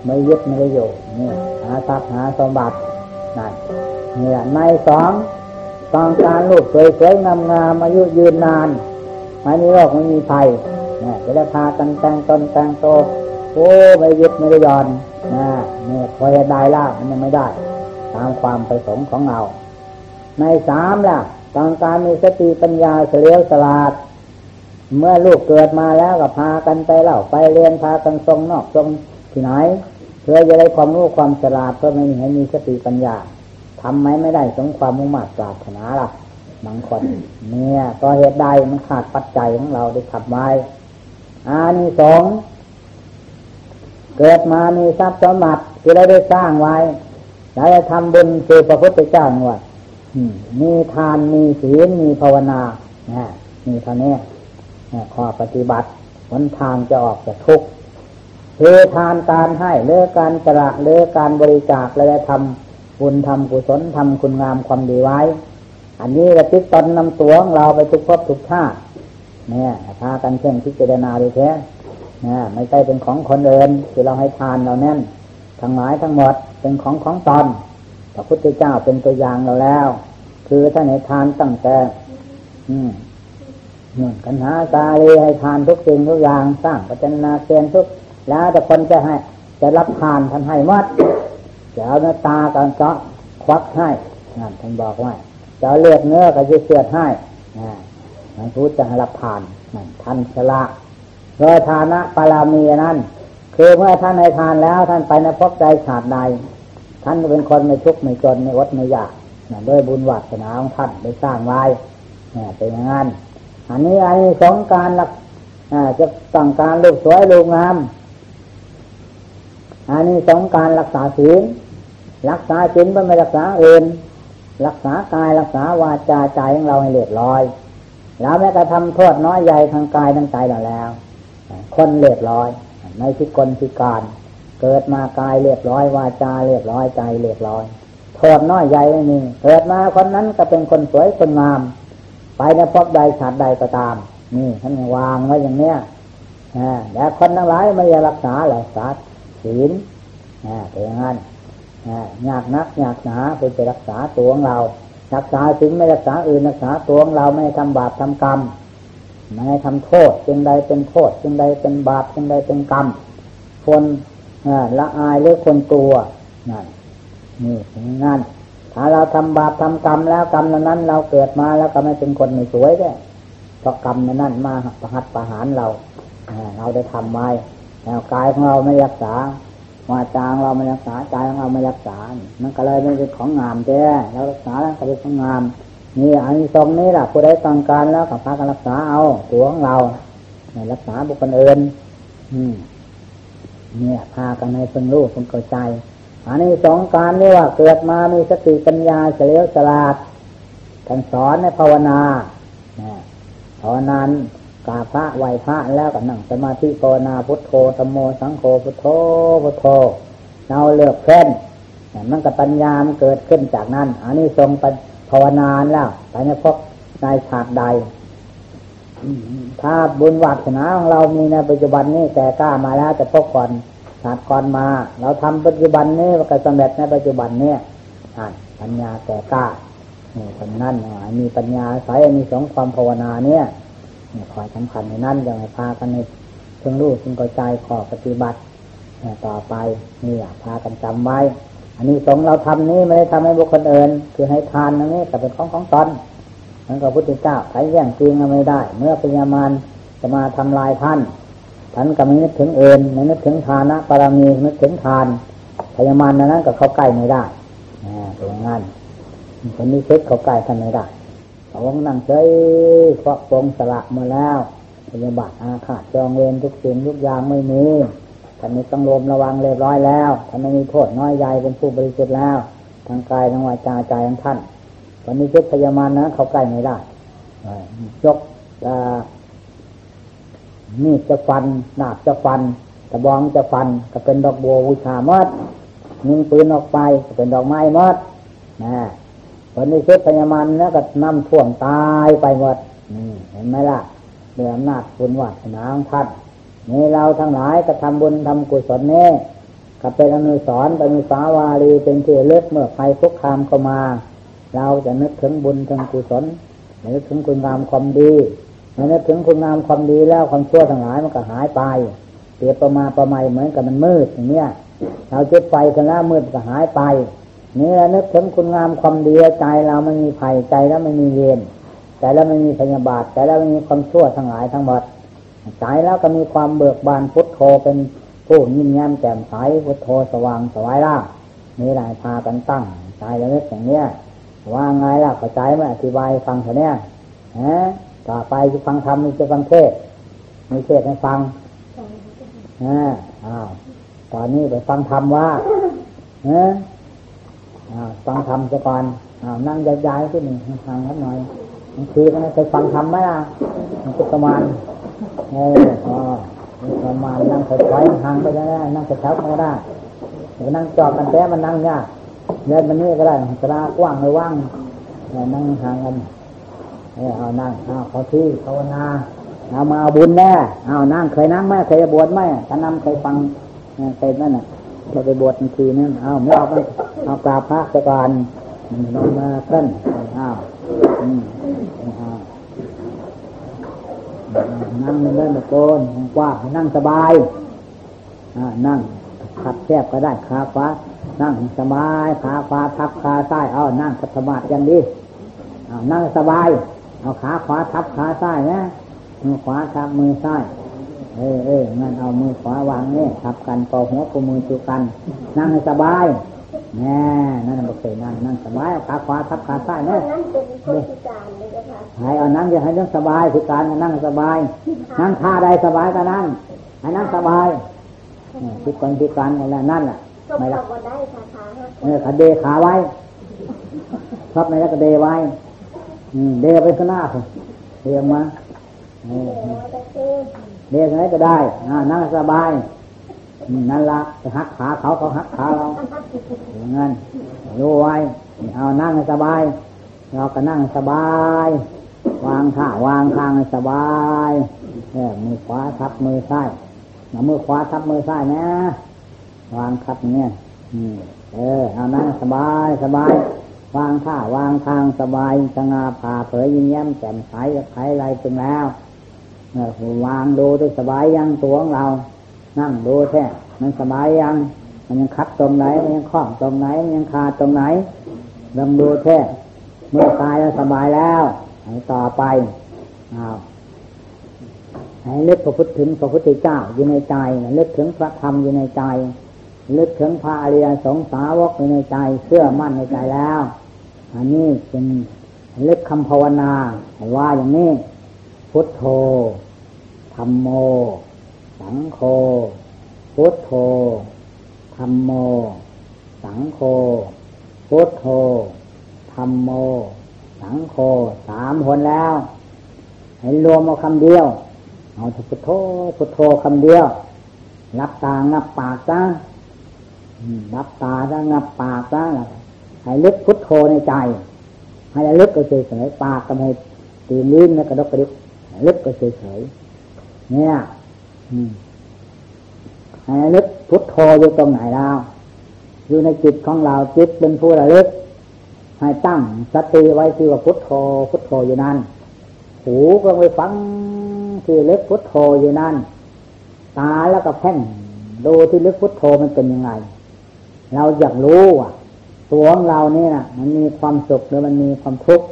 ไม่ยึดไม่ได้อยู่นี่หาทรัพย์หาสมบัตินั่นเนี่ยในสองต้องการลูกสวยๆงามๆอายุยืนนานไม่มีโรคไม่มีภัยเนี่ยจะได้พากันแต่งตนแต่งโต โอ้ไม่ยึดไม่ได้ยอนนะเนี่ยพอจะได้ล่ามันยังไม่ได้ ตามความประสงค์ของเรา ในสามล่ะต้องการมีสติปัญญาเฉลียวฉลาด เมื่อลูกเกิดมาแล้วก็พากันไปเล่าไปเรียนพากันทรงนอกทรงที่ไหน เพื่อจะได้ความรู้ความฉลาดเพื่อไม่ให้มีสติปัญญาทำไหมไม่ได้สมความมุ่งมั่นปรารถนาล่ะบางคนเนี่ยก็เหตุใดมันขาดปัจจัยของเราได้ทำไว้อานิสงส์ เกิดมามีทรัพย์สมบัติที่เราได้สร้างไว้เราจะทำบุญคือพระพุทธเจ้าว่ามีทานมีศีลมีภาวนาเนี่ยมีเท่านี้ข้อปฏิบัติหนทางจะออกจากทุกข์คือทานการให้เลือการสละเลือการบริจาคและทำบุญทำกุศลทำคุณงามความดีไว้ อันนี้ระติดตนนำตัวของเราไปทุกภพทุกชาติเนี่ยพากันเช่นพิจารณาดูแท้ ไม่ใช่เป็นของคนเดินที่เราให้ทานเราแน่นทั้งหลายทั้งหมดเป็นของของตนพระพุทธเจ้าเป็นตัวอย่างเราแล้ว คือท่าให้ทานตั้งแต่อืมนื่นกันหาตาลีให้ทานทุกสิ่งทุกอย่างสร้างปัจจนาเกณฑ์ทุก แล้วแต่คนจะให้จะรับทานท่านให้มัดจะเอาเนื้อตากันเจาะควักให้นั่นท่านบอกว่าจะเลือดเนื้อก็จะเสียดให้นะมันพูดจะรับทานนั่นท่านสละ โดยฐานะปารามีนั้น คือเมื่อท่านในทานแล้วท่านไปในพบใจฉาดใด ท่านเป็นคนไม่ทุกข์ไม่จนไม่อดไม่ยากด้วยบุญวัฒนาของท่านได้สร้างไว้เป็นอย่างนั้น อันนี้อันนี้สองการหลักจะต้องการรูปสวยรูปงาม อันนี้สองการรักษาศีลรักษาศีลไม่รักษาอื่นรักษากายรักษาวาจาใจของเราให้เรียบร้อย แล้วแม้กระทำโทษน้อยใหญ่ทางกายทางใจเราแล้ว คนเรียบร้อย ไม่พิกลพิการ เกิดมากายเรียบร้อยวาจาเรียบร้อยใจเรียบร้อยโทษน้อยใหญ่ไม่มีเกิดมาคนนั้นก็เป็นคนสวยคนงาม ไปในพบใดชาติใดก็ตาม นี่ท่านวางไว้อย่างเนี้ยแต่คนทั้งหลายไม่ยรักษาหลักษาศีลเป็นอย่างนั้นยากนักยากหนาเพื่อจะรักษาตัวของเรา รักษาสิ่งไม่รักษาอื่นรักษาตัวของเราไม่ทำบาปทำกรรม ไม่ทำโทษจึงใดเป็นโทษจึงใดเป็นบาปจึงใดเป็นกรรมคนละอายหรือคนกลัวนั่นนี่งางนั้นถ้าเราทำบาปทำกรรมแล้วกรรมนั้น เราเกิดมาแล้วก็ไม่เป็นคนไม่สวยได้เพราะกรรมนั้นมาประหัตประหารเราเราได้ทำไว้แล้วกายของเราไม่รักษาวาจางเราไม่รักษาใจของเราไม่รักษามันก็เลยไม่เป็นของงามแท้เรารักษาแล้วก็เป็นของงาม นี่อันนี้ตรงนี้แหละผู้ใดต้องการแล้วก็พากันรักษาเอา ตัวของเราไม่รักษาบุคคลอื่นอืม เนี่ย พากันในเพิ่งรู้เพิ่งเข้าใจ อันนี้สองการนี่ว่าเกิดมามีสติปัญญาเฉลียวฉลาดท่านสอนในภาวนาภาวนากาพระไหวพระแล้วก็นั่งสมาธิภาวนาพุทโธธรรมโมสังโฆพุทโธพุทโธเราเลือกเพ่นมันกับปัญญามันเกิดขึ้นจากนั้นอันนี้ทรงปัญ ภาวนาแล้วไปในพบในฉาดใด ถ้าบุญวัฒนาของเรามีในปัจจุบันนี้แต่กล้ามาแล้วจะพบก่อนชาติก่อนมา เราทำปัจจุบันนี้ก็สำเร็จในปัจจุบันนี้อ่านปัญญาแก่กล้านี่คนนั่นมีปัญญาสายมีสองความภาวนาเนี่ยนี่คอยสำคัญในนั้นอย่างไรพากันในเพิ่งรู้เพิ่งเข้าใจขอปฏิบัติต่อไปนี่พากันจำไว้ อันนี้สงเราทำนี้ไม่ได้ทำให้บุคคลอื่นคือให้ทานนี้แต่เป็นของของตนนั่นก็พุทธเจ้าใครแย่งจริงไม่ได้ เมื่อพญามารจะมาทำลายท่านท่านก็ไม่นึกถึงเอ็นไม่นึกถึงทานะปรามีนึกถึงทานพยามารนั้นก็เข้าใกล้ไม่ได้นอย่างนั้นคนนี้เช็คเข้าใกล้ท่านไม่ได้เขานั่งเฉยเพราะปรงสละมาแล้วพยาบาทอาฆาตจองเวรทุกสิ่งทุกอย่างไม่มี ท่านนี้ต้องรวมระวังเรียบร้อยแล้วท่านไม่มีโทษน้อยใหญ่เป็นผู้บริสุทธิ์แล้ว ทางกายทางวาจาใจของท่านคนนี้เช็คพยามารนะเขาใกล้ไม่ได้ยกมีดจะฟันหนาบจะฟันตะบองจะฟัน ก็เป็นดอกบัววิชามดยิงปืนออกไปก็เป็นดอกไม้มดนะผลในเซตพญามันแล้วก็นำท่วงตายไปหมดเห็นไหมล่ะเดืออำนาจบุญวัฒนาของท่าน นี่เราทั้งหลายก็ทำบุญทำกุศลนี่ก็เป็นอนุสรเป็นสาวารีเป็นที่เลือกเมื่อใครคุกคามเข้ามา เราจะนึกถึงบุญถึงกุศลนึกถึงคุณงามความดีเมันนึกถึงคุณงามความดีแล้วความชั่วทั้งหลายมันก็หายไปเปรียบประมาประมเหมือนกับมันมืดอย่างเนี้ยเราจุดไฟกันแล้วมืดก็หายไปนี่เรานึกถึงคุณงามความดีใจเราไม่มีภัยใจแล้วไม่มีเย็นใจแล้วไม่มีพยาบาทใจแล้วไม่มีความชั่วทั้งหลายทั้งหมด ใจแล้วก็มีความเบิกบานพุทโธเป็นผู้ยิ้มแย้มแจ่มใสพุทโธสว่างสวายล่านี่หลายพากันตั้งใจแล้วนึกอย่างเนี้ยว่าไงล่ะเข้าใจไหมอธิบายฟังเถอะเนี่ยฮะต่อไปจะฟังธรรมจะฟังเทศมีเทศให้ฟังอ่าอ้าวตอนนี้ไปฟังธรรมว่าเออฟังธรรมซะก่อนอ้าวนั่งย้ายๆที่หนึ่งฟังครับหน่อย บางทีมันเคยฟังธรรมไหมล่ะมันก็ประมาณเอออ๋อประมาณนั่งค่อยๆห่างไปได้นั่งกระชับไม่ได้นั่งจอดกันแท้มันนั่งยากเดินมันนี่ก็ได้กรากว้างไม่ว่างนั่งห่างกันเอานั่งเอาขาที่ภาวนาเอามาเอาบุญแน่เอานั่งเคยนั่งไหมเคยบวชไหมถ้านำเคยฟังเคยนั่นน่ะเราไปบวชทันทีนั่นเอาไม่เอาไปเอากราบพระสก่อนลงมาขึ้นอ้าว นั่งเล่นตะโกนกว้างนั่งสบายนั่งขับแคบก็ได้ขาฟ้านั่งสบายขาขวาทับขาซ้ายเอานั่งคัตมาดยังดีเอานั่งสบาย เอาขาขวาทับขาซ้ายนะมือขวาทับมือซ้ายเออเอองั้นเอามือขวาวางนี่ทับกันปอหัวปมือจูกัน นั่งสบาย น่นั่นเราเคยนั่งนั่งสบายขาขวาทับขาซ้ายเนี่ยให้เอานั่งจะให้นั่งสบายคือการนั่งสบาย นั่งท่าใดสบายก็นั่งให้นั่งสบายพิการพิการอะไรนั่นแหละไม่ละเออขาเดขาไว้ชอบไหนแล้วก็เดไว้เดไปข้างหน้าผมเดออกมาเดไหนก็ได้นั่งสบาย นั่นละจะหักขาเขาเขาหักขาเราอย่างนั้นรู้ไว้เอานั่งสบาย เราก็นั่งสบาย วางท่าวางทางสบายเนี่ยมือขวาทับมือซ้ายมือขวาทับมือซ้ายนะ วางทับเนี่ยเออเอานั่งสบายสบายวางท่าวางทางสบายสงาผ่าเผยยิ้มแย้มแจ่มใสไขไรถึงแล้วเออวางดูด้วยสบายยังตัวของเรา นั่งดูแท้มันสบายยัง มันยังคัดตรงไหน มันยังคล้องตรงไหน มันยังขาตรงไหนลองดูแท้เมื่อตายแล้วสบายแล้วให้ต่อไปเอาให้เลึกพระพุทธถึงพระพุทธเจ้าอยู่ในใจเลึกถึงพระธรรมอยู่ในใจลึกถึงพระอริยสงสาวกอยู่ในใจเชื่อมั่นในใจแล้ว อันนี้เป็นลึกคำภาวนาว่าอย่างนี้พุทโธธรรมโม สังโฆพุทโธธรรมโม สังโฆพุทโธธรรมโม สังโฆสามคนแล้ว ให้รวมเอาคำเดียว เอาพุทโธพุทโธคำเดียว รับตางับปากจ้ารับตาแล้วงับปากซะให้ลึกพุทโธในใจ ให้ลึกก็เฉยเฉยปากก็ไม่ตีลิ้นแล้วกระดกกระดิกลึกก็เฉยเฉยเนี่ย ให้ลึกพุทโธอยู่ตรงไหนเราอยู่ในจิตของเราจิตเป็นผู้ระลึก ให้ตั้งสติไว้ที่ว่าพุทโธพุทโธอยู่นั่นหูก็ไปฟังที่ลึกพุทโธอยู่นั่นตาแล้วก็แพ่งดูที่ลึกพุทโธมันเป็นยังไง เราอยากรู้ว่าตัวของเราเนี่ยนะมันมีความสุขหรือมันมีความทุกข์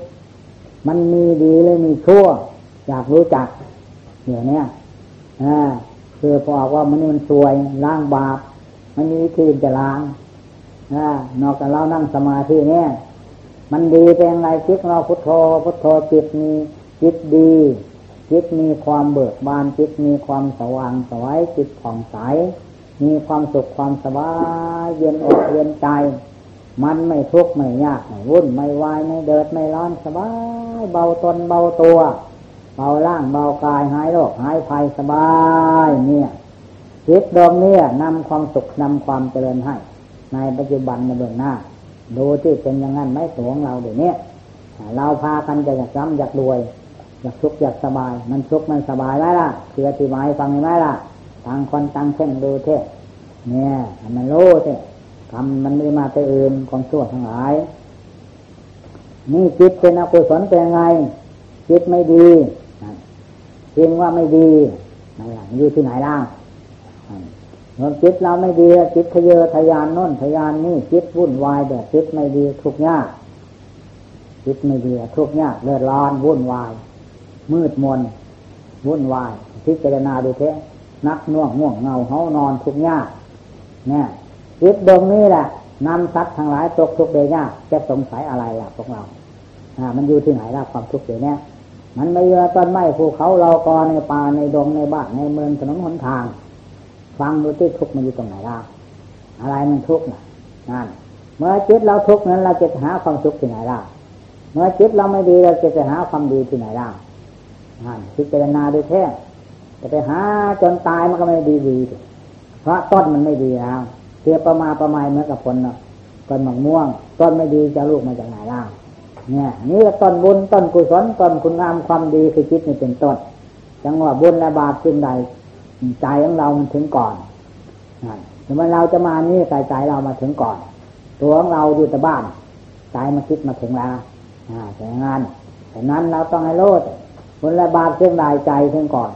มันมีดีหรือมีชั่ว อยากรู้จักเดี๋ยวนี้อ่า คือพอบอกว่ามันนี่มันสวยล้างบาป มันมีวิธีจะล้างอ่านอกจากเรานั่งสมาธิเนี่ย มันดีเป็นไงจิตเราพุทโธพุทโธจิตมีจิตดีจิตมีความเบิกบานจิตมีความสว่างสวยจิตผ่องใส มีความสุขความสบายเย็นอกเย็นใจ มันไม่ทุกข์ไม่ยากไม่วุ่นไม่วายไม่เดือดไม่ร้อนสบายเบาตนเบาตัว เบาร่างเบากายหายโรคหายภัยสบายเนี่ยจิตดวงนี้นำความสุขนำความเจริญให้ ในปัจจุบันในเบื้องหน้า ดูที่เป็นอย่างนั้นไม่สวงเราเดี๋ยวนี้เราพากันจะอยากจำอยากรวย อยากทุกข์อยากสบาย มันทุกข์มันสบายไหมล่ะคืออธิบายฟังไหมล่ะต่างคนต่างเช่นดูเท่เนี่ยมันโลเท่ทำมันไม่มาแต่อื่นของชั่วทั้งหลาย นี่จิตเป็นอกุศลเป็นไง จิตไม่ดี จริงว่าไม่ดีนั่นแหละอยู่ที่ไหนล่ะเมื่อจิตเราไม่ดีจิตทะเยอทะยานน้นทะยานนี่จิตวุ่นวายแบบจิตไม่ดีทุกข์ยากจิตไม่ดีทุกข์ยากเลือดร้อนวุ่นวาย มืดมนวุ่นวายพิจารณาดูเถอะนักน่วงง่วงเงาเฮานอนทุกข์ยากเนี่ยจิตดวงนี้แหละนำสัตว์ทั้งหลายตกทุกเดียากจะสงสัยอะไรล่ะพวกเราอ่ามันอยู่ที่ไหนล่ะความทุกข์เดี๋ยวนี้ มันไม่เยอะต้นไม้ภูเขาเรากอในป่าในดงในบ้านในเมืองถนนหนทาง ฟังดูที่ทุกข์มันอยู่ตรงไหนล่ะอะไรมันทุกข์น่ะนั่นเมื่อจิตเราทุกข์นั้นเราจะหาความสุขที่ไหนล่ะเมื่อจิตเราไม่ดีเราจะไปหาความดีที่ไหนล่ะนั่นพิจารณาดูแท้จะไปหาจนตายมันก็ไม่ดีดีเพราะต้นมันไม่ดีแล้วเทียบประมาประมาณเหมือนกับผลเนาะต้นมะม่วง ต้นไม่ดีจะลูกมาจากไหนล่ะ เนี่ยนี่ก็ต้นบุญต้นกุศลต้นคุณงามความดีคือจิตนี่เป็นต้นจังหวะบุญและบาปสิ่งใดใจของเรามันถึงก่อนนั่นแต่เมื่อเราจะมานี่ใจใจเรามาถึงก่อน ตัวของเราอยู่แต่บ้านใจมาคิดมาถึงแล้วแต่งานแต่นั้นเราต้องให้โลดบุญและบาปสิ่งใดใจถึงก่อน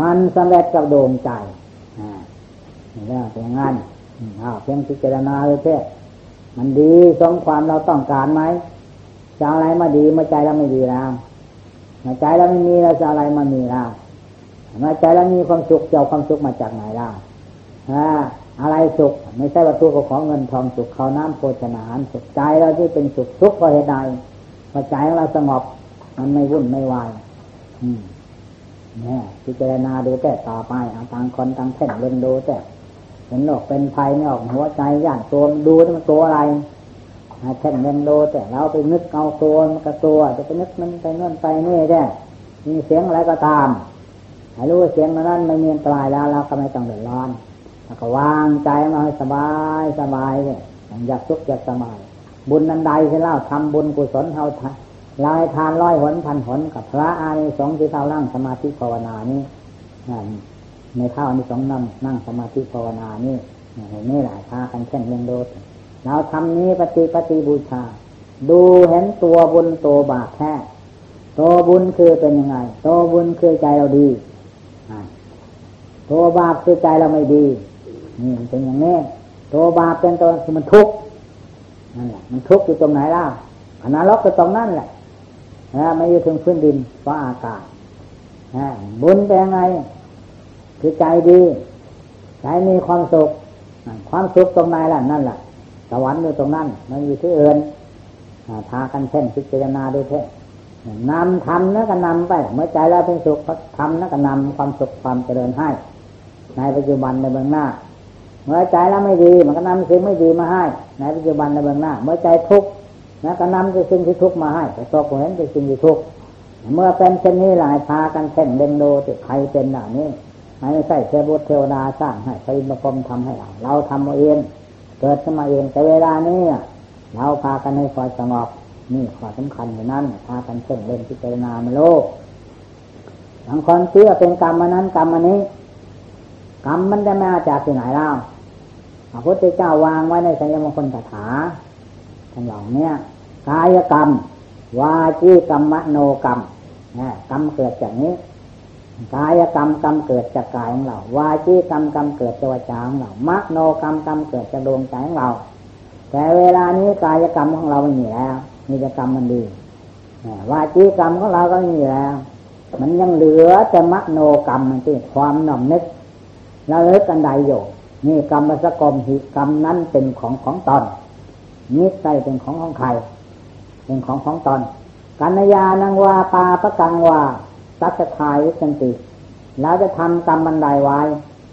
มันสำเร็จกับดวงใจอ่แล้วแต่งานอ้าวเพียงพิจารณาเลยเท่มันดีสมความเราต้องการไหม จะอะไรมาดีเมื่อใจเราไม่ดีแล้วเมื่อใจเราไม่มีเราจะอะไรมามีแล้วเมื่อใจเรามีความสุขจะเอาความสุขมาจากไหนล่ะอะไรสุข ไม่ใช่วัตถุของเงินทองสุขเขาน้ำโภชนาหารสุขใจเราที่เป็นสุขทุกข์เพราะเหตุใดพอใจของเราสงบมันไม่วุ่นไม่วายอืมเนี่ยพิจารณาดูแต่ต่อไปเอาต่างคนต่างเพ่งเล่นดูแต่เห็นโลกเป็นภัยไม่ออกหัวใจย่านตัวดูที่มันตัวอะไร เช่นเล่นดูแต่เราไปนึกเอาตัวมันก็ตัวจะไปนึกมันไปนู่นไปนี่ได้มีเสียงอะไรก็ตามให้รู้เสียงนั้นไม่มีอันตรายแล้วเราก็ไม่ต้องเดือดร้อนแล้วก็วางใจมาให้สบายสบายเลยอยากสุขอยากสบาย บุญนันใดที่เล่าทำบุญกุศลเท่าลายทานร้อยหนพันหนกับพระอานิสงส์ที่เท่านั่งสมาธิภาวนานี้ในเท่าอานิสงส์นั่งนั่งสมาธิภาวนานี่เห็นนี่หลายพากันเช่นเรื่องโดด เราทำนี้ปฏิปฏิบูชา ดูเห็นตัวบุญตัวบาปแท้ตัวบุญคือเป็นยังไงตัวบุญคือใจเราดีตัวบาปคือใจเราไม่ดีนี่เป็นอย่างนี้ตัวบาปเป็นตัวคือมันทุกข์นั่นแหละมันทุกข์อยู่ตรงไหนล่ะอนาล็อกก็ตรงนั้นแหละนะไม่อยู่ถึงพื้นดินฟ้าอากาศนะบุญเป็นยังไง คือใจดี ใจมีความสุข ความสุขตรงไหนล่ะนั่นแหละ สวรรค์อยู่ตรงนั้นมันอยู่ที่เอื่นพากันเช่นพิจารณาด้วยเท่นำทำนั่นก็นำไป เมื่อใจเราเป็นสุขทำนั่นก็นำความสุขความเจริญให้ ในปัจจุบันในเบื้องหน้า เมื่อใจเราไม่ดีมันก็นำสิ่งไม่ดีมาให้ ในปัจจุบันในเบื้องหน้า เมื่อใจทุกข์นั่นก็นำสิ่งที่ทุกข์มาให้แต่ตัวเห็นเป็นสิ่งที่ทุกข์เมื่อเป็นเช่นนี้หลายพากันเช่นเดนโดติใครเป็นหน่านี้ไม่ใช่เทวดเทวดาสร้างให้ใครมาคมทำให้เราเราทำเอาเอง เกิดขึ้นมาเองแต่เวลานี้เราพากันให้คอยสงบนี่ข้อสำคัญอยู่นั้นพากันเพ่งเล่นพิจารณามาโลกบางคนเชื่อเป็นกรรมมานั้นกรรมอันนี้ กรรมมันจะมาจากที่ไหนเล่าพระพุทธเจ้าวางไว้ในสัญญมงคลคาถาทั้งเหล่านี้กายกรรม วาจีกรรมมโนกรรมนะกรรมเกิดจากนี้ กายกรรมกรรมเกิดจากกายของเรา วาจีกรรมกรรมเกิดจากวาจาของเรามโนกรรมกรรมเกิดจากดวงใจของเรา แต่เวลานี้กายกรรมของเราไม่มีแล้วมีแต่กรรมมันดีวาจีกรรมของเราก็ไม่มีแล้ว มันยังเหลือแต่มโนกรรมมันที่ความนอมนึกเราเลิกกันใดอยู่นี่กรรมสกรมหิกรรมนั้นเป็นของของตอนนิสัยเป็นของของใครเป็นของของตอนกัญญานังวาปาปะกังวา สัจทายสันติเราจะทำกรรมบันไดไว้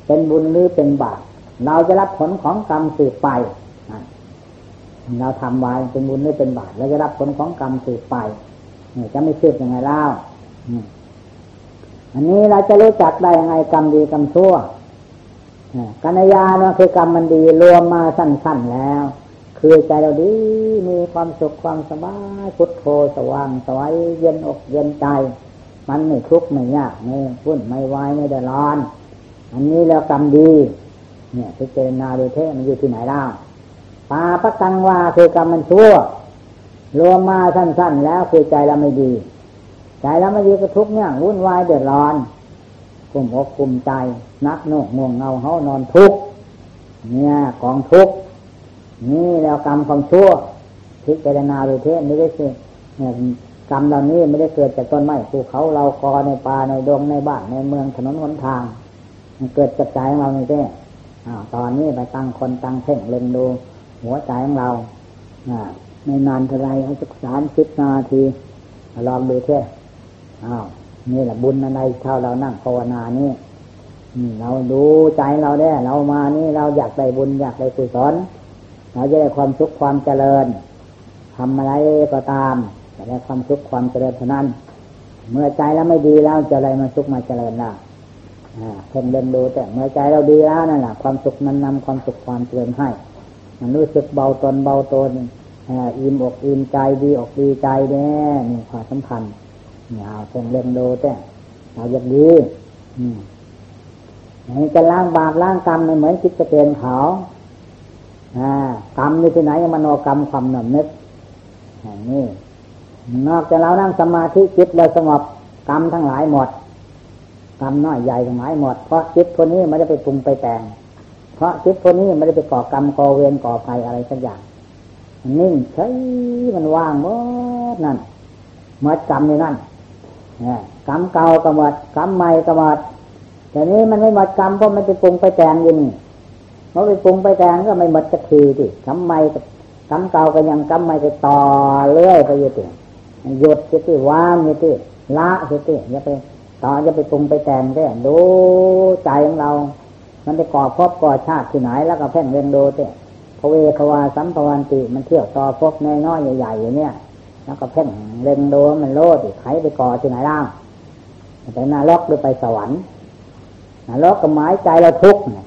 เป็นบุญหรือเป็นบาปเราจะรับผลของกรรมสืบไปเราทำไว้เป็นบุญหรือเป็นบาปเราจะรับผลของกรรมสืบไปจะไม่สืบยังไงเล่าอันนี้เราจะรู้จักได้ยังไงกรรมดีกรรมชั่วกัญญาเนาะคือกรรมมันดีรวมมาสั้น ๆแล้ว คือใจเราดีมีความสุขความสบายพุทโธสว่างสวยเย็นอกเย็นใจ มันไม่ทุกข์ไม่ยากไม่พุ่นไม่วายไม่เดือดร้อน อันนี้แล้วกรรมดี เนี่ยพิจารณาดูเทมันอยู่ที่ไหนล่ะปาปะกังวาคือกรรมมันชั่วรวมมาสั้น ๆ แล้วคือใจเราไม่ดี ใจเราไม่ดีก็ทุกข์เนี่ยวุ่นวายเดือดร้อนกุมอกกุมใจ นักโนกง่วงเงาเฮานอนทุกข์เนี่ยกองทุกข์นี่แล้วกรรมความชั่วพิจารณาดูเทไม่ได้สิเนี่ย กรรมเหล่านี้ไม่ได้เกิดจากต้นไม้ภูเขาเรากอในป่าในดงในบ้านในเมืองถนนหนทาง มันเกิดจากใจของเราไม่ใช่ตอนนี้ไปตั้งคนตั้งเพ่งเล็งดู หัวใจของเราไม่นานเท่าไรเอาสักสามสิบนาทีลองดูเถอะอ้าวนี่แหละบุญอะไรเท่าเรานั่งภาวนานี่เราดูใจเราได้เรามานี่เราอยากได้บุญอยากได้กุศลเราจะได้ความสุขความเจริญทำอะไรก็ตาม จะได้ความสุขความเจริญเท่านั้น เมื่อใจเราไม่ดีแล้วจะอะไรมาสุขมาเจริญล่ะเพ่งเดินดูแต่เมื่อใจเราดีแล้วนั่นแหละความสุขนั้นนำความสุขความเจริญให้ มันรู้สึกเบาตนเบาตนอิ่มอกอิ่มใจดีอกดีใจแน่นี่ความสำคัญเนี่ยเอาเพ่งเดินดูแต่เราอยากดีอืมจะล้างบาปล้างกรรมเหมือนคิดจะเป็นเขากรรมอยู่ที่ไหนมโนกรรมความหนำนึกนี่ นอกจากเรานั่งสมาธิจิตเราสงบกรรมทั้งหลายหมดกรรมน้อยใหญ่ทั้งหลายหมด เพราะจิตคนนี้ไม่ได้ไปปรุงไปแต่ง เพราะจิตคนนี้ไม่ได้ไปก่อกรรมก่อเวรก่อภัยอะไรสักอย่างนิ่งใช้มันว่างหมดนั่นหมดกรรมในนั่นกรรมเก่าก็หมดกรรมใหม่ก็หมดแต่นี้มันไม่หมดกรรมเพราะมันไปปรุงไปแต่งอยู่นี่เพราะไปปรุงไปแต่งก็ไม่หมดจะทีที่กรรมใหม่กรรมเก่าก็ยังกรรมใหม่ไปต่อเรื่อยไปอยู่ที่ หยุดที่วางอยู่ที่ละที่อย่าไปต่อจะไปปรุงไปแต่งได้ดูใจของเรา มันไปก่อพบก่อชาติที่ไหนแล้วก็เพ่งเรียนดูเต้พระเวทวาสัมภวันติมันเที่ยวต่อพบน้อยๆใหญ่ๆอย่างเนี้ยแล้วก็เพ่งเรียนดูมันโลดใครไปก่อที่ไหนล่างไปนรกหรือไปสวรรค์นรกก็หมายใจเราทุกข์เนี่ย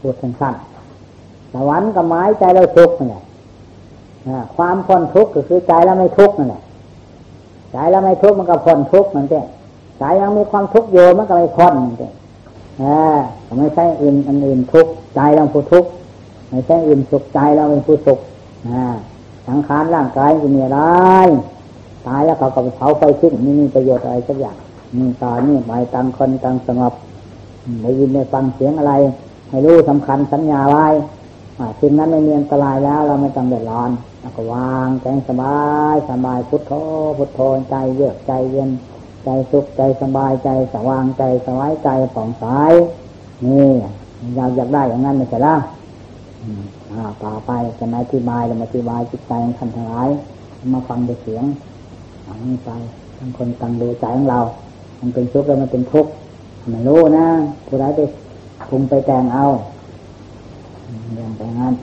พูดสั้นๆสวรรค์ก็หมายใจเราทุกข์เนี่ยความพ้นทุกข์ก็คือใจเราไม่ทุกข์นั่นแหละ ใจเราไม่ทุกข์มันก็พ้นทุกข์มันเจ้ใจยังมีความทุกข์โยมันก็ไม่พ้นมันเจ้ก็ไม่ใช่อื่นอันอื่นทุกข์ใจเราผู้ทุกข์ไม่ใช่อื่นสุขใจเราเป็นผู้สุขสังขารร่างกายจะมีอะไรตายแล้วเขาก็ไปเผาไฟทิ้งไม่มีประโยชน์อะไรสักอย่างนี่ตอนนี้ไปต่างคนต่างสงบได้ยินได้ฟังเสียงอะไร ให้รู้สำคัญสัญญาไว้สิ่งนั้นไม่มีอันตรายแล้ว เราไม่ต้องเดือดร้อน แล้วก็วางใจสบายสบายพุทโธพุทโธใจเยือกใจเย็น ใจสุขใจสบายใจสว่างใจสบายใจผ่องใสนี่อยากอยากได้อย่างนั้นไม่ใช่หรอต่อไปจะมาอธิบายเรามาอธิบายจิตใจของท่านทั้งหลายมาฟังด้วยเสียงฟังไปทั้งคนตั้งดูใจของเรา มันเป็นทุกข์แล้วมันเป็นทุกข์ไม่รู้นะผู้ใดไปคุมไปแต่งเอาอย่างแต่งั้น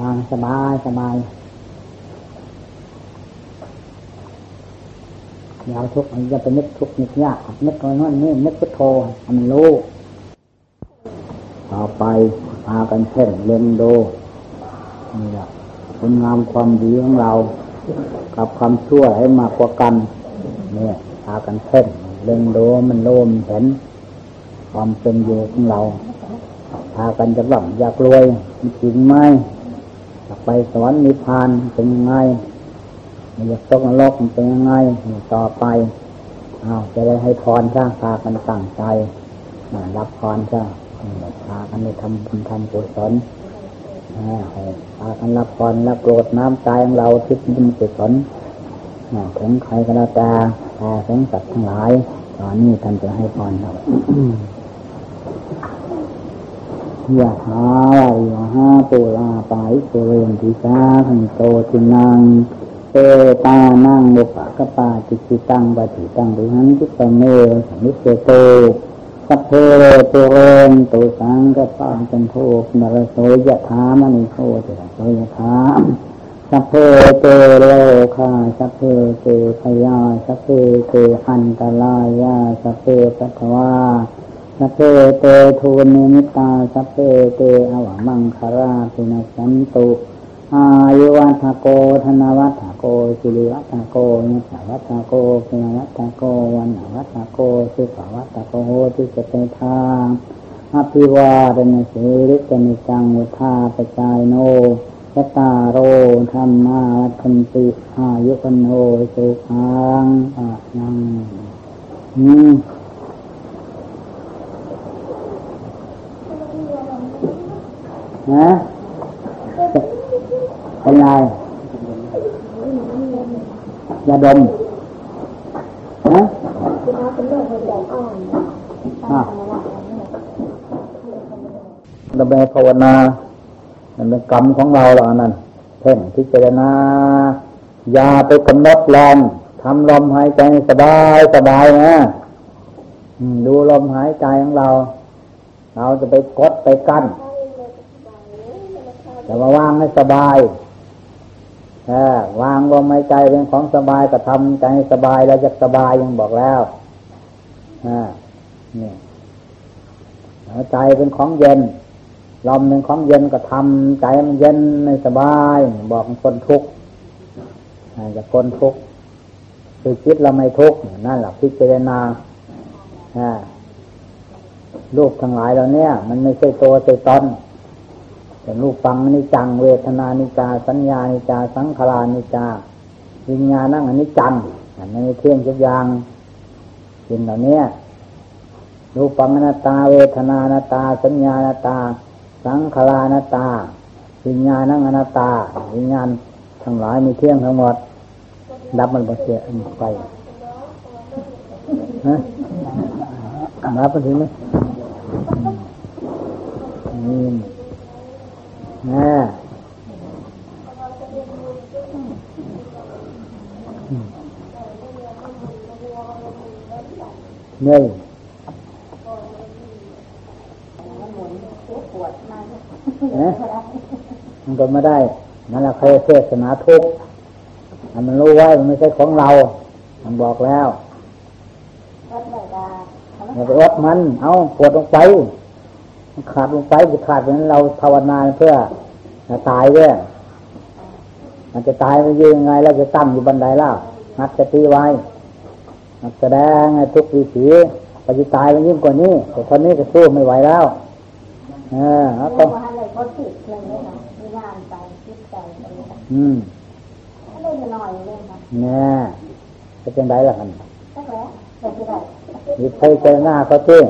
วางสบายสบายยาวทุกข์มันจะเป็นนึกทุกข์นึกยากนึกน้อยนี่นึกพุทโธมันรู้ต่อไปพากันเพ่งเล็งดูนี่แหละคุณงามความดีของเรา กับความชั่วให้มากกว่ากันเนี่ยพากันเพ่งเล็งดูมันโน้มเห็น ความเป็นอยู่ของเราพากันจะหวังอยากรวยจริงไหม ไปสวรรค์นิพพานเป็นยังไงอยากตกนรกเป็นยังไงต่อไปเอาจะได้ให้พรซะพากันตั้งใจรับพรซะพากันไปทำบุญทำกุศลพากันรับพรรับโปรดน้ำใจของเราทิศบุญกุศลถึงใครก็แล้วแต่แต่ถึงสัตว์ทั้งหลายตอนนี้ท่านจะให้พรเรา ยะหาวะหาปุราปายปุเรนติสาขันโตตินังเอตานั่งบุปะกปาจิจิตังปฏิตังดุหันจิตเมสมิเตโตสัพเพเตเรนตุสังกปาจันโทนรโสยะธามณิโคติระโสยะธาสัพเพเตโลคาสัพเพเตพยาสัพเพเตอันตรายาสัพเพปัทวา สัพเพเตทูนิมิตาสัพเพเตอวมังคาราปินัสันตุอายุวัฏโกธนวัฏโกสิริวัฏโกนิสวัฏโกพินวัฏโกวันวัฏโกสุภวัฏโกที่จะเป็นทางอภิวาเนสิริกนิจังวุธาปจายโนยตาโรธรรมาทันติอายุปโนสุขังอะนังอืม นะเป็นไงยาดมนะอ่าเราไปภาวนามันเป็นกรรมของเราหรอนั่นเพ่งพิจารณาอย่าไปกำหนดลมทำลมหายใจสบายสบายนะดูลมหายใจของเรา เราจะไปกดไปกั้น แต่ว่าวางให้สบายวางลมหายใจเป็นของสบายก็ทำใจสบายแล้วจะสบายยังบอกแล้วนี่ใจเป็นของเย็นลมเป็นของเย็นก็ทำใจมันเย็นไม่สบาย บอกคนทุกข์จะคนทุกข์คือคิดเราไม่ทุกข์นั่นแหละพิจารณารูปทั้งหลายเราเนี่ย มันไม่ใช่ตัวใช่ตน แต่รูปฟังนิจัง เวทนานิจา สัญญานิจา สังขารนิจา วิญญาณนั่งอันนี้จังมันไม่เที่ยงทุกอย่างสิ่งเหล่านี้รูปังนาตา เวทนานาตา สัญญานาตา สังขารนาตา วิญญาณนั่งอนาตา วิญญาณทั้งหลายมีเที่ยงทั้งหมดดับมันบ่เสียไปฮะรับมันถึงไหมนี่ เนี่ยมันก็ไม่ได้ นั่นแหละใครเทศนาทุกข์มันรู้ไว้มันไม่ใช่ของเรา มันบอกแล้วอย่าไปอดมัน เอาปวดลงไปมัน ขาดลงไปจะขาดเหมือนเราภาวนาเพื่อจะตายด้วยมันจะตายมันยืนยังไงแล้วจะตั้งอยู่บันไดแล้วนัดจะตีไว้นัดแสดงทุกวิถีปฏิตายมันยิ่งกว่านี้ แต่ตอนนี้จะสู้ไม่ไหวแล้วเออแล้วก็อืมเนี่ยจะเป็นไรล่ะกันมีใครเจอหน้าเขาที่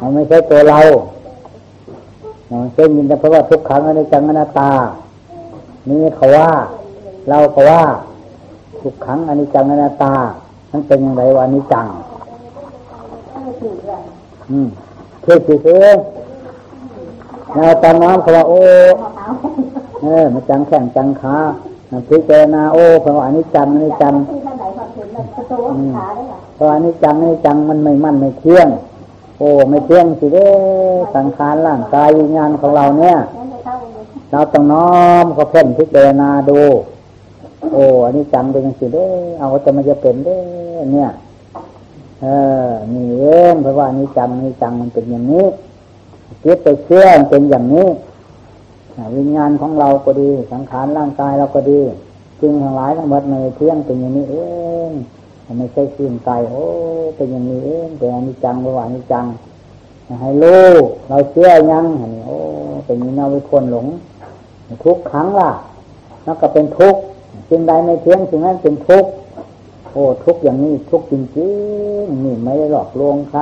มันไม่ใช่ตัวเรามัน เป็นยินแต่เพราะว่าทุกครั้งในจังอนัตตา นี่เขาว่า เราเขาว่า ทุกครั้งอนิจจังอนัตตาทั้นเป็นอย่างไรวะนิจัง อืมคือสิเอในตอนน้ำเขาว่าโอ้เออมาจังแข่งจังขาพิจารณาโอ้เพราะว่าอนิจจังอนิจจังเพราะอนิจจังอนิจจังมันไม่มั่นไม่เที่ยง โอ้ไม่เที่ยงสิเด้สังขารร่างกายวิญญาณของเราเนี่ย เราต้องน้อมก็เพ่นพิจารณาดู โอ้อันนี้จังเป็นสิเด้เอาจะมันจะเป็นเด้เนี่ย เออนี่เองเพราะว่านี่จังนี่จังมันเป็นอย่างนี้คิดไปเชื่อเป็นอย่างนี้วิญญาณของเราก็ดี สังขารร่างกายเราก็ดี จึงทั้งหลายทั้งหมดในเที่ยงเป็นอย่างนี้เอง ไม่ใช่ขึ้นใจโอ้เป็นอย่างนี้เองเป็นอนิจจังระหว่างนิจังให้รู้เราเชื่อยังอันี่โอ้เป็นอย่างนี้เราคนหลง ทุกครั้งล่ะนั่นก็เป็นทุกข์สิ่งใดไม่เที่ยงสิ่งนั้นเป็นทุกข์โอ้ทุกอย่างนี้ทุกจริงๆนี่ไม่ได้หลอกลวงใคร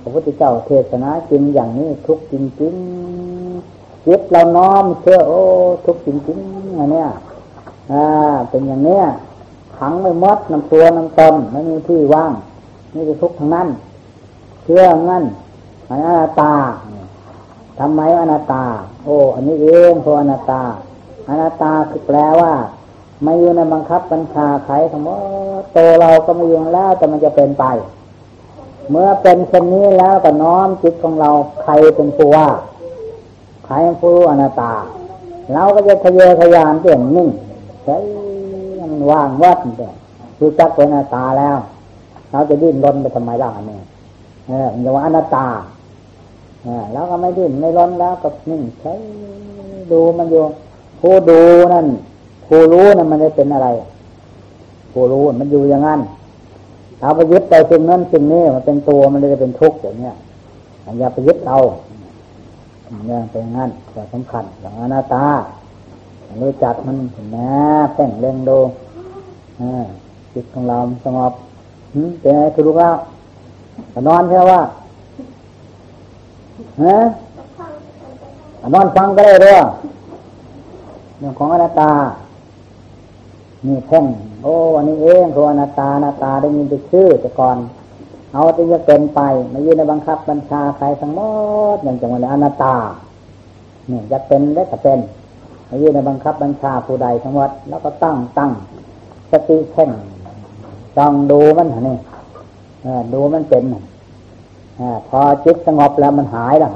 พระพุทธเจ้าเทศนาจริงอย่างนี้ทุกจริงๆจิตเราน้อมเชื่อโอ้ทุกจริงๆอันเนี้ยอ่าเป็นอย่างเนี้ย ขังไม่มดน้ำตัวน้ำตนไม่มีที่ว่างนี่จะทุกข์ทั้งนั้นเชื่องั้นอนัตตาทำไมอนัตตา โอ้อันนี้เองเพราะอนัตตาอนัตตาคือแปลว่า ไม่อยู่ในบังคับบัญชาใครทั้งหมดโตเราก็ไม่อยู่แล้วแต่มันจะเป็นไป เมื่อเป็นเช่นนี้แล้วก็น้อมจิตของเราใครเป็นผู้ว่าใครเป็นผู้อนัตตา เราก็จะทะเยอทะยานเปลี่ยนนิ่งใช้มัน ว่างวัดแต่รู้จักเป็นอนัตตาแล้วเราจะดิ้นรนไปทำไมล่ะเนี่ยเออมันจะว่าอนัตตาเออแล้วก็ไม่ดิ้นไม่รนแล้วก็นิ่งใช้ดูมันอยู่ผู้ดูนั่นผู้รู้นั่นมันได้เป็นอะไรผู้รู้มันอยู่อย่างนั้นเราไปยึดไปสิ่งนั้นสิ่งนี้มันเป็นตัวมันเลยจะเป็นทุกข์อย่างเนี้ยอย่าไปยึดเอาเนี่ยเป็นงั้นแต่สำคัญอย่างอนัตตารู้จักมันนะแป้งเล่งดู จิตของเราสงบเป็นไงคือรู้แล้วนอนแค่ว่าฮะนอนฟังก็ได้ด้วยเรื่องของอนัตตา นี่แท่งโอ้อันนี้เองคืออนัตตาอนัตตาได้ยินไปชื่อแต่ก่อน เอาที่จะเป็นไปไม่ยืนในบังคับบัญชาใครทั้งหมดอย่างจังหวะอนัตตาเนี่ยจะเป็นได้ก็เป็นยืนในบังคับบัญชาผู้ใดทั้งวัดแล้วก็ตั้งตั้ง สติเช่นต้องดูมันนี่ดูมันเป็นพอจิตสงบแล้วมันหายแล้ว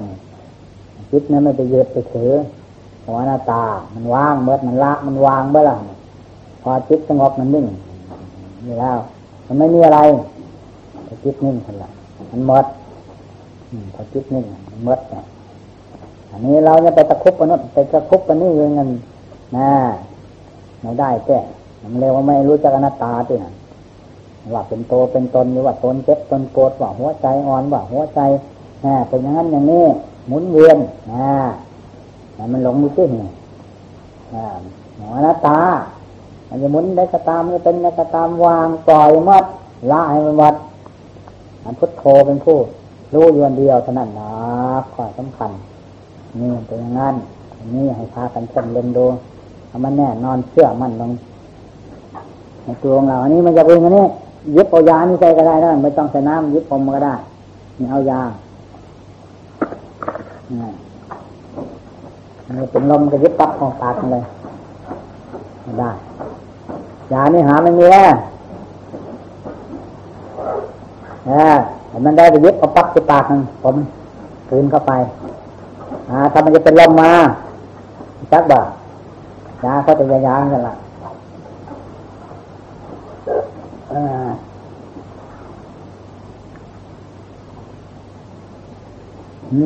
จิตนั้นไม่ไปยึดไปถือหัวหน้าตา มันว่างเมื่อมันละมันวางเมื่อไรพอจิตสงบมันนิ่งนี่แล้ว มันไม่มีอะไรจิตนิ่งคนละมันเมื่อพอจิตนิ่งมันเมื่อเนี่ยอันนี้เราจะไปตะคุบกันนู้นไปตะคุบกันนี่ยังเงินนะไม่ได้แก่ มันเรียกว่าไม่รู้จักอนัตตาที่นั่นว่าเป็นโตเป็นตนหรือว่าตนเจ็บตนโกรธว่าหัวใจอ่อนว่าหัวใจนะเป็นอย่างนั้นอย่างนี้หมุนเวียนนะมันหลงอยู่ที่นี่หัวอนัตตา มันจะหมุนได้ก็ตามมันจะเป็นได้ก็ตามวางปล่อยมัดละให้มันมัดมันพุทโธเป็นผู้รู้อยู่อันเดียวเท่านั้นนะข้อสำคัญนี่เป็นอย่างนั้นนี่ให้พากันช่นเล่นดูทำมันแน่นอนเชื่อมั่นลง ตัวของเราอันนี้มันจะเป็นอย่างนี้ยึดเอายานี่ใจก็ได้นะไม่ต้องใส่น้ำยึดอมก็ได้นี่เอายาเนี่ยเป็นลมก็ยึดปั๊บของปากเลยได้ยานี่หาไม่มีแล้วเออมันได้ไปยึดเอาปั๊บที่ปากผมคืนเข้าไป อ่าถ้ามันจะเป็นลมมาจักบ่ายาเขาจะยายากันละ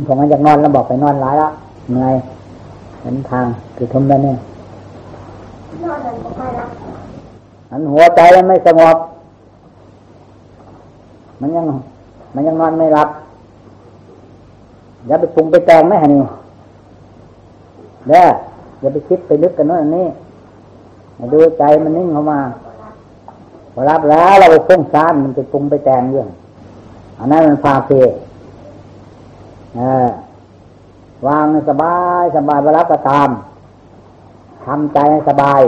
ผมมันอยากนอนแล้วบอกไปนอนร้ายแล้วเหนื่อยเห็นทางคือทมแล้เนี่ยนอนแล้วไปละอันหัวใจมันไม่สงบ มันยัง มันยังนอนไม่หลับ อย่าไปปรุงไปแต่งไม่ฮะนี่เด้ออย่าไปคิดไปลึกกันโน่นนี่ดูใจมันนิ่งเข้ามาพอรับแล้วเราไปพุ่งซ่านมันจะปรุงไปแต่งเรื่องอันนั้นมันพาเพ วางสบายสบายเวลาก็ตามทำใจสบาย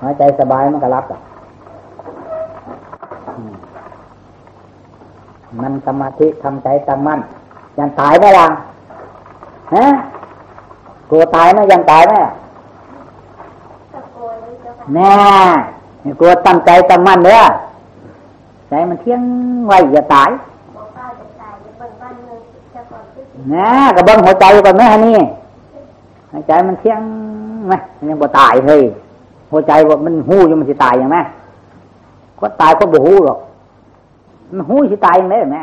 หัวใจสบายมันก็รับอะมันสมาธิทำใจตั้งมั่นยังตายไหมล่ะฮะกลัวตายไหมยังตายไหมแน่กลัวตั้งใจตั้งมั่นเด้อใจมันเที่ยงไว้อย่าตาย นะกระเบิ้งหัวใจก่อนไหมฮะนี่หัวใจมันเที่ยงไหมมันยังบ่ตายเลยหัวใจว่ามันหู้ยังมันจะตายอย่างไหมก็ตายก็บ่หู้หรอกมันหู้จะตายอย่างไรไหม